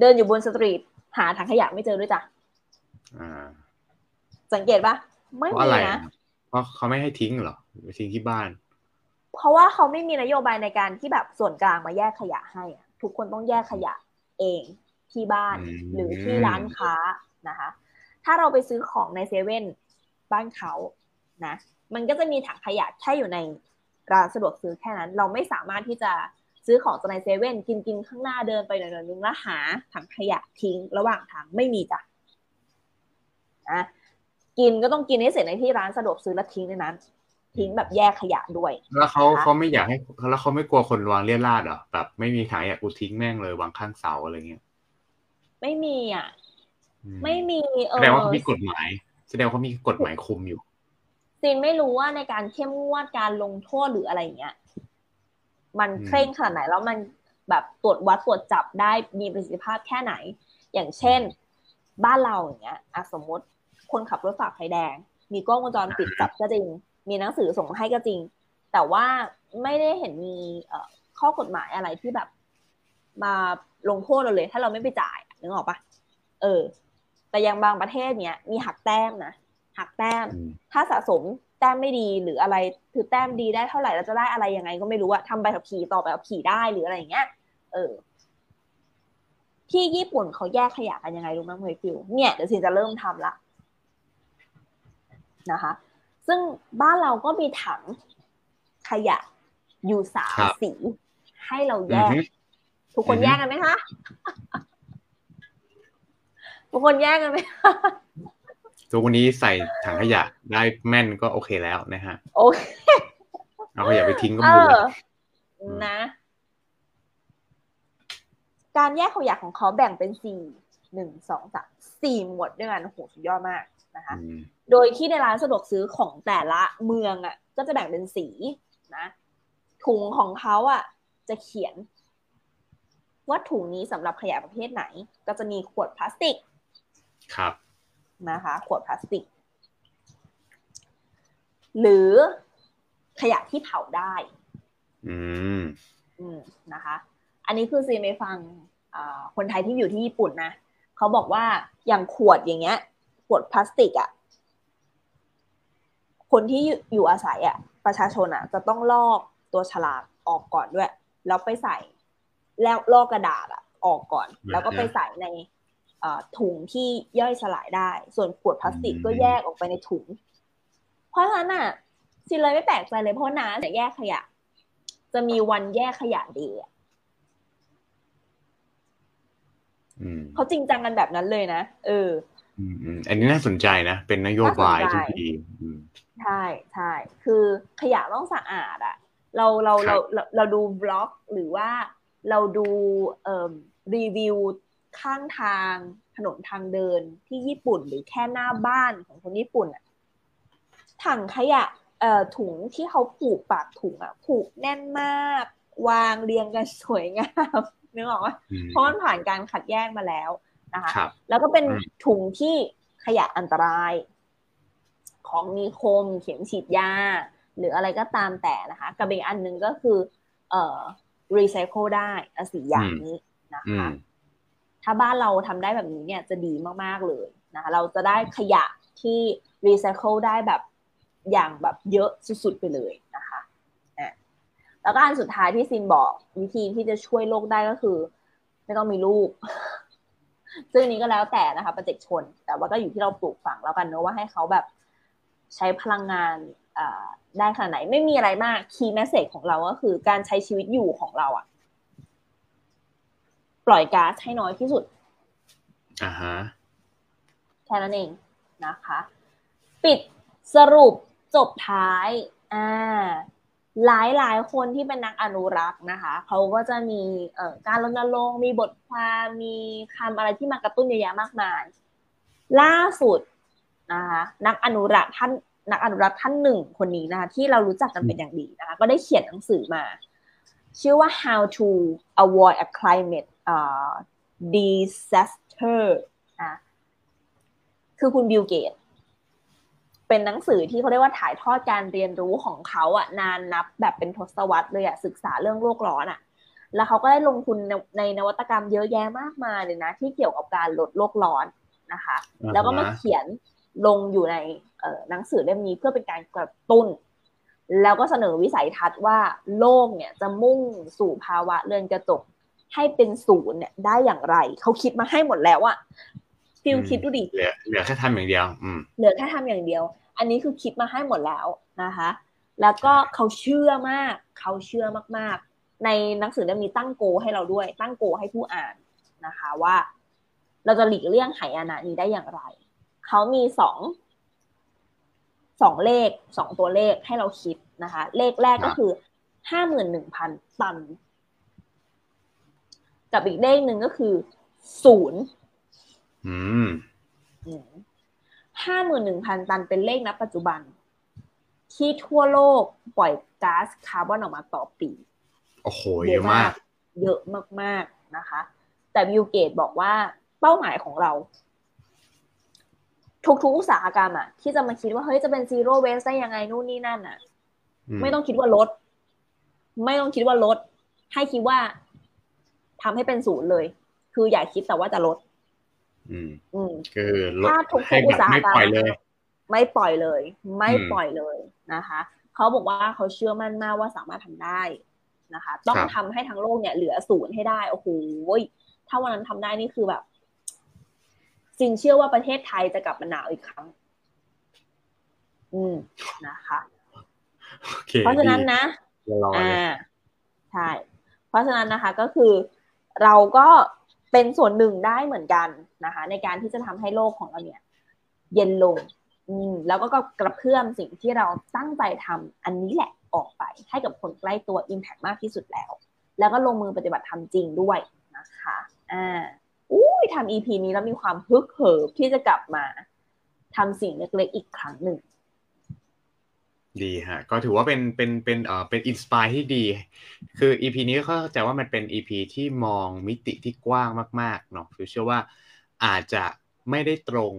เดินอยู่บนสตรีท หาถังขยะไม่เจอด้วยจ้ะอ่าสังเกตปะไม่เพราะมีอะไรนะอะเพราะเขาไม่ให้ทิ้งเหรอไปทิ้งที่บ้าน เพราะว่าเขาไม่มีนโยบายในการที่แบบส่วนกลางมาแยกขยะให้อะทุกคนต้องแยกขยะเองที่บ้านอืมหรือที่ร้านค้านะคะ ถ้าเราไปซื้อของในเซเว่นบ้านเขานะ มันก็จะมีถังขยะแค่อยู่ในร้านสะดวกซื้อแค่นั้น เราไม่สามารถที่จะ ซื้อของจากในเซเว่นกินกินข้างหน้าเดินไปหน่อยๆนึงแล้วหาถังขยะทิ้งระหว่างทางไม่มีจ้ะนะกินก็ต้องกินให้เสร็จในที่ร้านสะดวกซื้อแล้วทิ้งในนั้น ทิ้งแบบแยกขยะด้วย แล้วเขานะคะเขาไม่อยากให้แล้วเขาไม่กลัวคนวางเลี่ยราดเหรอแบบไม่มีขายอยากกูทิ้งแม่งเลยวางข้างเสาอะไรเงี้ยไม่มีอะอืไม่มีเอแสอดงว่าเขามีกฎหมาย แสดงว่าเขามีกฎหมายคุมอยู่ซีนไม่รู้ว่าในการเข้มงวดการลงโทษหรืออะไรอย่างเงี้ย มันอืมเคร่งขนาดไหน แล้วมันแบบตรวจวัดตรวจจับได้มีประสิทธิภาพแค่ไหน อย่างเช่น บ้านเราอย่างเงี้ยอะสมมติคนขับรถฝ่าไฟแดง มีกล้องวงจรปิดจับก็จริง มีหนังสือส่งมาให้ก็จริง แต่ว่าไม่ได้เห็นมีเอ่อข้อกฎหมายอะไรที่แบบ มาลงโทษเราเลย ถ้าเราไม่ไปจ่ายนึกออกปะเออ แต่ยังบางประเทศเนี้ยมีหักแต้มนะหักแต้มอืมถ้าสะสม แต้มไม่ดีหรืออะไรคือแต้มดีได้เท่าไหร่แล้วจะได้อะไรยังไง ก็ไม่รู้อะทำใบขับขี่ต่อใบขับขี่ได้หรืออะไรอย่างเงี้ย เออ ที่ญี่ปุ่นเขาแยกขยะกันยังไงรู้ไหมเมย์ฟิวเนี่ยเดี๋ยวสินจะเริ่มทำละนะคะ ซึ่งบ้านเราก็มีถังขยะอยู่สามครับสี ให้เราแยอือกฮึทุกคนอือฮึแยกกันไหมคะทุกคนแยกกันไหมคะ ทุกวันนี้ใส่ถังขยะได้แม่นก็โอเคแล้วนะฮะ โอเค เอาขยะไปทิ้งก็เอบุญอแล้วนะ การแยกขยะของเขาแบ่งเป็นสี่หนึ่งสองสามสี่หมวดด้วยกันโหสุดยอดมากนะคะอืมโดยที่ในร้านสะดวกซื้อของแต่ละเมืองอะ ก็จะแบ่งเป็นสีนะถุงของเขาอะ จะเขียน ว่าถุงนี้สำหรับขยะประเภทไหน ก็จะมีขวดพลาสติก ครับ นะคะ ขวดพลาสติก หรือขยะที่เผาได้ อืม อืมนะคะ อันนี้คือซีไปฟังอ่าคนไทยที่อยู่ที่ญี่ปุ่นนะเขาบอกว่าอย่างขวดอย่างเงี้ย ขวดพลาสติกอะ่ะ คนที่อยู่อยู่อาศัยอะ่ะ ประชาชนอะ่ะ จะต้องลอกตัวฉลากออกก่อนด้วย แล้วไปใส่ แล้วลอกกระดาษอะ่ะ ออกก่อนอืมแล้วก็ไปใส่ในอ่า ถุงที่ย่อยสลายได้ ส่วนขวดพลาสติกก็แยกออกไปในถุง เพราะฉะนั้นอะซิเลยไม่แปลกใจเลยเพราะน้าจะแยกขยะ จะมีวันแยกขยะเดีย์อะอืมเขาจริงจังกันแบบนั้นเลยนะ เอออืมอืมอันนี้น่าสนใจนะ เป็นนโยบายน่าสนใจที่ดีอืมใช่ใช่คือขยะต้องสะอาดอะเราเราครัเราบเราเราดูบล็อกหรือว่าเราดูเอ่อรีวิว ข้างทางถนนทางเดินที่ญี่ปุ่นหรือแค่หน้าบ้านของคนญี่ปุ่นอะถังขยะเอ่อถุงที่เขาผูกปากถุงอะผูกแน่นมาก วางเรียงกันสวยงามนึกออกไหมอืมเพราะมันผ่านการขัดแยกมาแล้วนะคะครับแล้วก็เป็นอืมถุงที่ขยะอันตราย ของมีคมเข็มฉีดยา หรืออะไรก็ตามแต่นะคะกับอีกอันหนึ่งก็คือ เอ่อรีไซเคิลได้อะสี่อย่างนี้นะอืคะม ถ้าบ้านเราทำได้แบบนี้เนี่ยจะดีมากๆเลยนะคะเราจะได้ขยะที่รีไซเคิลได้แบบอย่างแบบเยอะสุดๆไปเลยนะคะแล้วก็อันสุดท้ายที่ซินบอกวิธีที่จะช่วยโลกได้ก็คือ ไม่ต้องมีลูก ซึ่งนี้ก็แล้วแต่นะคะปัจเจกชน แต่ว่าก็อยู่ที่เราปลูกฝังแล้วกันเนอะว่าให้เขาแบบใช้พลังงานได้ขนาดไหน ไม่มีอะไรมาก key message ของเราก็คือการใช้ชีวิตอยู่ของเราอะ ปล่อยก๊าซให้น้อยที่สุดอ่าฮะแค่นั้นเองนะคะ ปิดสรุปจบท้ายอ่าหลายหลายคนที่เป็นนักอนุรักษ์นะคะเขาก็จะมีเอ่อการรณรงค์มีบทความมีคำอะไรที่มากระตุ้นเยอะแยะมากมาย ล่าสุดนะคะนักอนุรักษ์ท่านนักอนุรักษ์ท่านหนึ่งคนนี้นะคะที่เรารู้จักกันเป็นอย่างดีนะคะก็ได้เขียนหนังสือมา ชื่อว่า how to avoid a climate uh, disaster อะคือคุณบิลเกต เป็นหนังสือที่เขาเรียกว่าถ่ายทอดการเรียนรู้ของเขาอะนานนับแบบเป็นทศวรรษเลยอะศึกษาเรื่องโลกร้อนอะแล้วเขาก็ได้ลงทุนในในนวัตกรรมเยอะแยะมากมายเลยนะ ที่เกี่ยวกับการลดโลกร้อนนะคะอ่าฮะแล้วก็มาเขียนลงอยู่ในเอ่อหนังสือเล่มนี้เพื่อเป็นการกระตุ้น แล้วก็เสนอวิสัยทัศน์ว่าโลกเนี่ยจะมุ่งสู่ภาวะเรือนกระจก ให้เป็นศูนย์เนี่ยได้อย่างไร เขาคิดมาให้หมดแล้วอะฟิลอืมคิดดูดิเหลือเหลือแค่ทำอย่างเดียว อืมเหลือแค่ทำอย่างเดียว อันนี้คือคิดมาให้หมดแล้วนะคะ แล้วก็เขาเชื่อมาก เขาเชื่อมากๆ ในหนังสือเล่มนี้ตั้งโกให้เราด้วย ตั้งโกให้ผู้อ่านนะคะว่า เราจะหลีกเลี่ยงไหอานะนี้ได้อย่างไร เขามีสองสองเลขสองตัวเลขให้เราคิดนะคะ เลขแรกก็คือห้าหมื่นหนึ่งพันตัน กับอีกเลขหนึ่งก็คือศูนย์อืมห้าหมื่นหนึ่งพันตันเป็นเลขณปัจจุบัน ที่ทั่วโลกปล่อยก๊าซคาร์บอนออกมาต่อปี โอ้โห เยอะมาก เยอะมาก ๆ นะคะ แต่ Bill Gates บอกว่าเป้าหมายของเรา ทุกๆอุตสาหกรรมอะที่จะมาคิดว่าเฮ้ยจะเป็น zero waste ได้ยังไงนู่นนี่นั่นอะอืมไม่ต้องคิดว่าลด ไม่ต้องคิดว่าลด ให้คิดว่า ทำให้เป็นศูนย์เลย คืออย่าคิดแต่ว่าจะลด อืม อืม คือลดถ้าทุกให้อุแบตบสาหไม่กรรมปล่อยเลย ไม่ปล่อยเลย ไม่อืมปล่อยเลยนะคะเขาบอกว่าเขาเชื่อมั่นมากว่าสามารถทำได้นะคะ ต้องครับทำให้ทั้งโลกเนี่ยเหลือศูนย์ให้ได้โอ้โหถ้าวันนั้นทำได้นี่คือแบบสินเชื่อว่าประเทศไทยจะกลับมาหนาวอีกครั้ง อืมนะคะโอเคเพราะฉะนั้นดีนะรอเลอ่ายใช่ เพราะฉะนั้นนะคะก็คือ เราก็เป็นส่วนหนึ่งได้เหมือนกันนะคะ ในการที่จะทำให้โลกของเราเนี่ย เย็นลง อืมแล้วก็กระเพื่อมสิ่งที่เราตั้งใจทำอันนี้แหละออกไปให้กับคนใกล้ตัว Impact มากที่สุดแล้ว แล้วก็ลงมือปฏิบัติทำจริงด้วยนะคะ อ่าอุ้ยทำ EP นี้แล้วมีความฮึกเหิมที่จะกลับมาทำสิ่งเล็กๆอีกครั้งหนึ่ง ดีฮะ ก็ถือว่าเป็นเป็นเป็นเอ่อเป็นอินสปายที่ดี คือ EP นี้ก็เข้าใจว่ามันเป็น EP ที่มองมิติที่กว้างมากๆเนาะฟิวเชื่อว่าอาจจะไม่ได้ตรง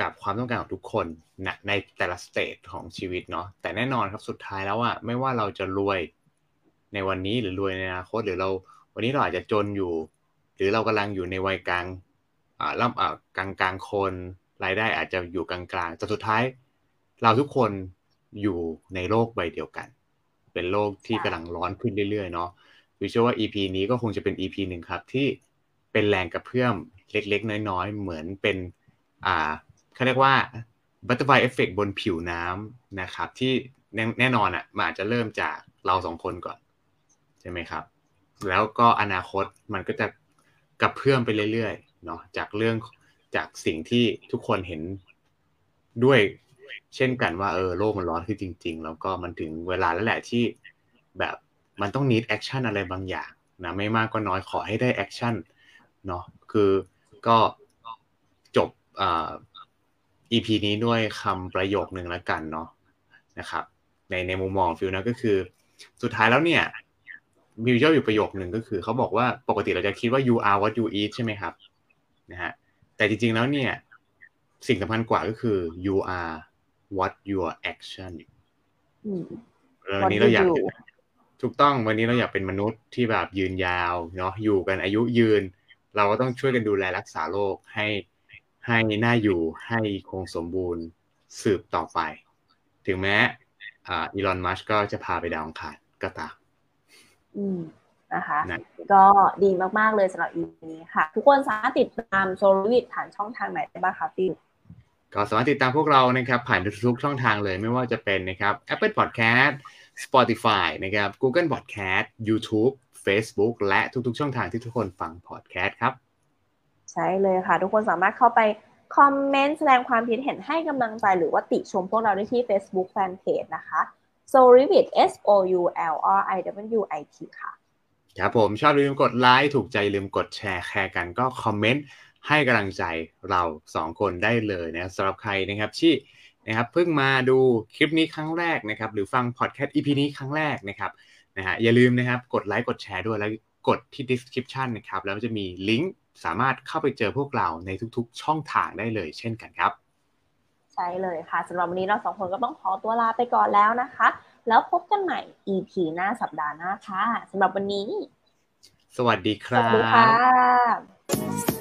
กับความต้องการของทุกคนนะในแต่ละสเตจของชีวิตเนาะแต่แน่นอนครับสุดท้ายแล้วอะไม่ว่าเราจะรวยในวันนี้หรือรวยในอนาคตหรือเรา วันนี้เราอาจจะจนอยู่ หรือเรากำลังอยู่ในวัยกลางอ่าล่ำอ่ากลางกลางคนรายได้อาจจะอยู่กลางกลางแต่สุดท้าย เราทุกคน อยู่ในโลกใบเดียวกัน เป็นโลกที่กำลังร้อนขึ้นเรื่อยๆเนาะวิเชื่อว่า EP นี้ก็คงจะเป็น EP หนึ่งครับที่เป็นแรงกระเพื่อมเล็กๆ น้อยๆ เหมือนเป็นอ่าเขาเรียกว่า butterfly effect บนผิวน้ำนะครับ ที่แน่นอนอะมันอาจจะเริ่มจากเราสองคนก่อน ใช่ไหมครับ แล้วก็อนาคตมันก็จะกระเพื่อมไปเรื่อยๆเนาะจากเรื่องจากสิ่งที่ทุกคนเห็นด้วย เช่นกันว่าเออโลกมันร้อนขึ้นจริง ๆ แล้วก็มันถึงเวลาแล้วแหละที่แบบมันต้อง need action อะไรบางอย่างนะไม่มากก็น้อยขอให้ได้ action เนาะคือก็จบอ่า EP นี้ด้วยคำประโยคหนึ่งล้วกันเนาะนะครับ ในในมุมมองฟิลนะก็คือ สุดท้ายแล้วเนี่ยมีเจ้าอยู่ประโยคหนึ่งก็คือเขาบอกว่าปกติเราจะคิดว่า you are what you eat ใช่ไหมครับนะฮะแต่จริงๆแล้วเนี่ย สิ่งสำคัญกว่าก็คือ you are what your action วันนี้เราอยากถูกต้องวันนี้เราอยากเป็นมนุษย์ที่แบบยืนยาวเนาะอยู่กันอายุยืน เราก็ต้องช่วยกันดูแลรักษาโลกให้ให้น่าอยู่ให้คงสมบูรณ์สืบต่อไป ถึงแม้อ่าอีลอนมัสก็จะพาไปดาวอังคารก็ตามอืมนะคะนะก็ดีมาก ๆ เลยสำหรับอีนี้ค่ะ ทุกคนสามารถติดตามโซลิวิทผ่านช่องทางไหนได้บ้างคะฟิล ก็สามารถติดตามพวกเรานะครับผ่านทุกช่องทางเลยไม่ว่าจะเป็นนะครับ Apple Podcast Spotify นะครับ Google Podcast YouTube Facebook และทุกๆ ช่องทางที่ทุกคนฟัง podcast ครับ ใช่เลยค่ะ ทุกคนสามารถเข้าไปคอมเมนต์แสดงความคิดเห็นให้กำลังใจหรือว่าติชมพวกเราได้ที่ Facebook Fanpage นะคะ s o r i v i t S O U L R I W I T ค่ะ ครับผมชอบลืมกดไลค์ถูกใจลืมกดแชร์แคร์กันก็คอมเมนต์ ให้กำลังใจเราสองคนได้เลยนะสำหรับใครนะครับที่นะครับเพิ่งมาดูคลิปนี้ครั้งแรกนะครับหรือฟังพอดแคสต์ EP นี้ครั้งแรกนะครับนะฮะอย่าลืมนะครับกดไลค์กดแชร์ด้วยแล้วกดที่ description นะครับแล้วจะมีลิงก์สามารถเข้าไปเจอพวกเราในทุกๆ ช่องทางได้เลยเช่นกันครับใช่เลยค่ะสำหรับวันนี้เราสองคนก็ต้องขอตัวลาไปก่อนแล้วนะคะ แล้วพบกันใหม่ EP หน้าสัปดาห์หน้าค่ะสำหรับวันนี้ สวัสดีครับสวัสดีค่ะ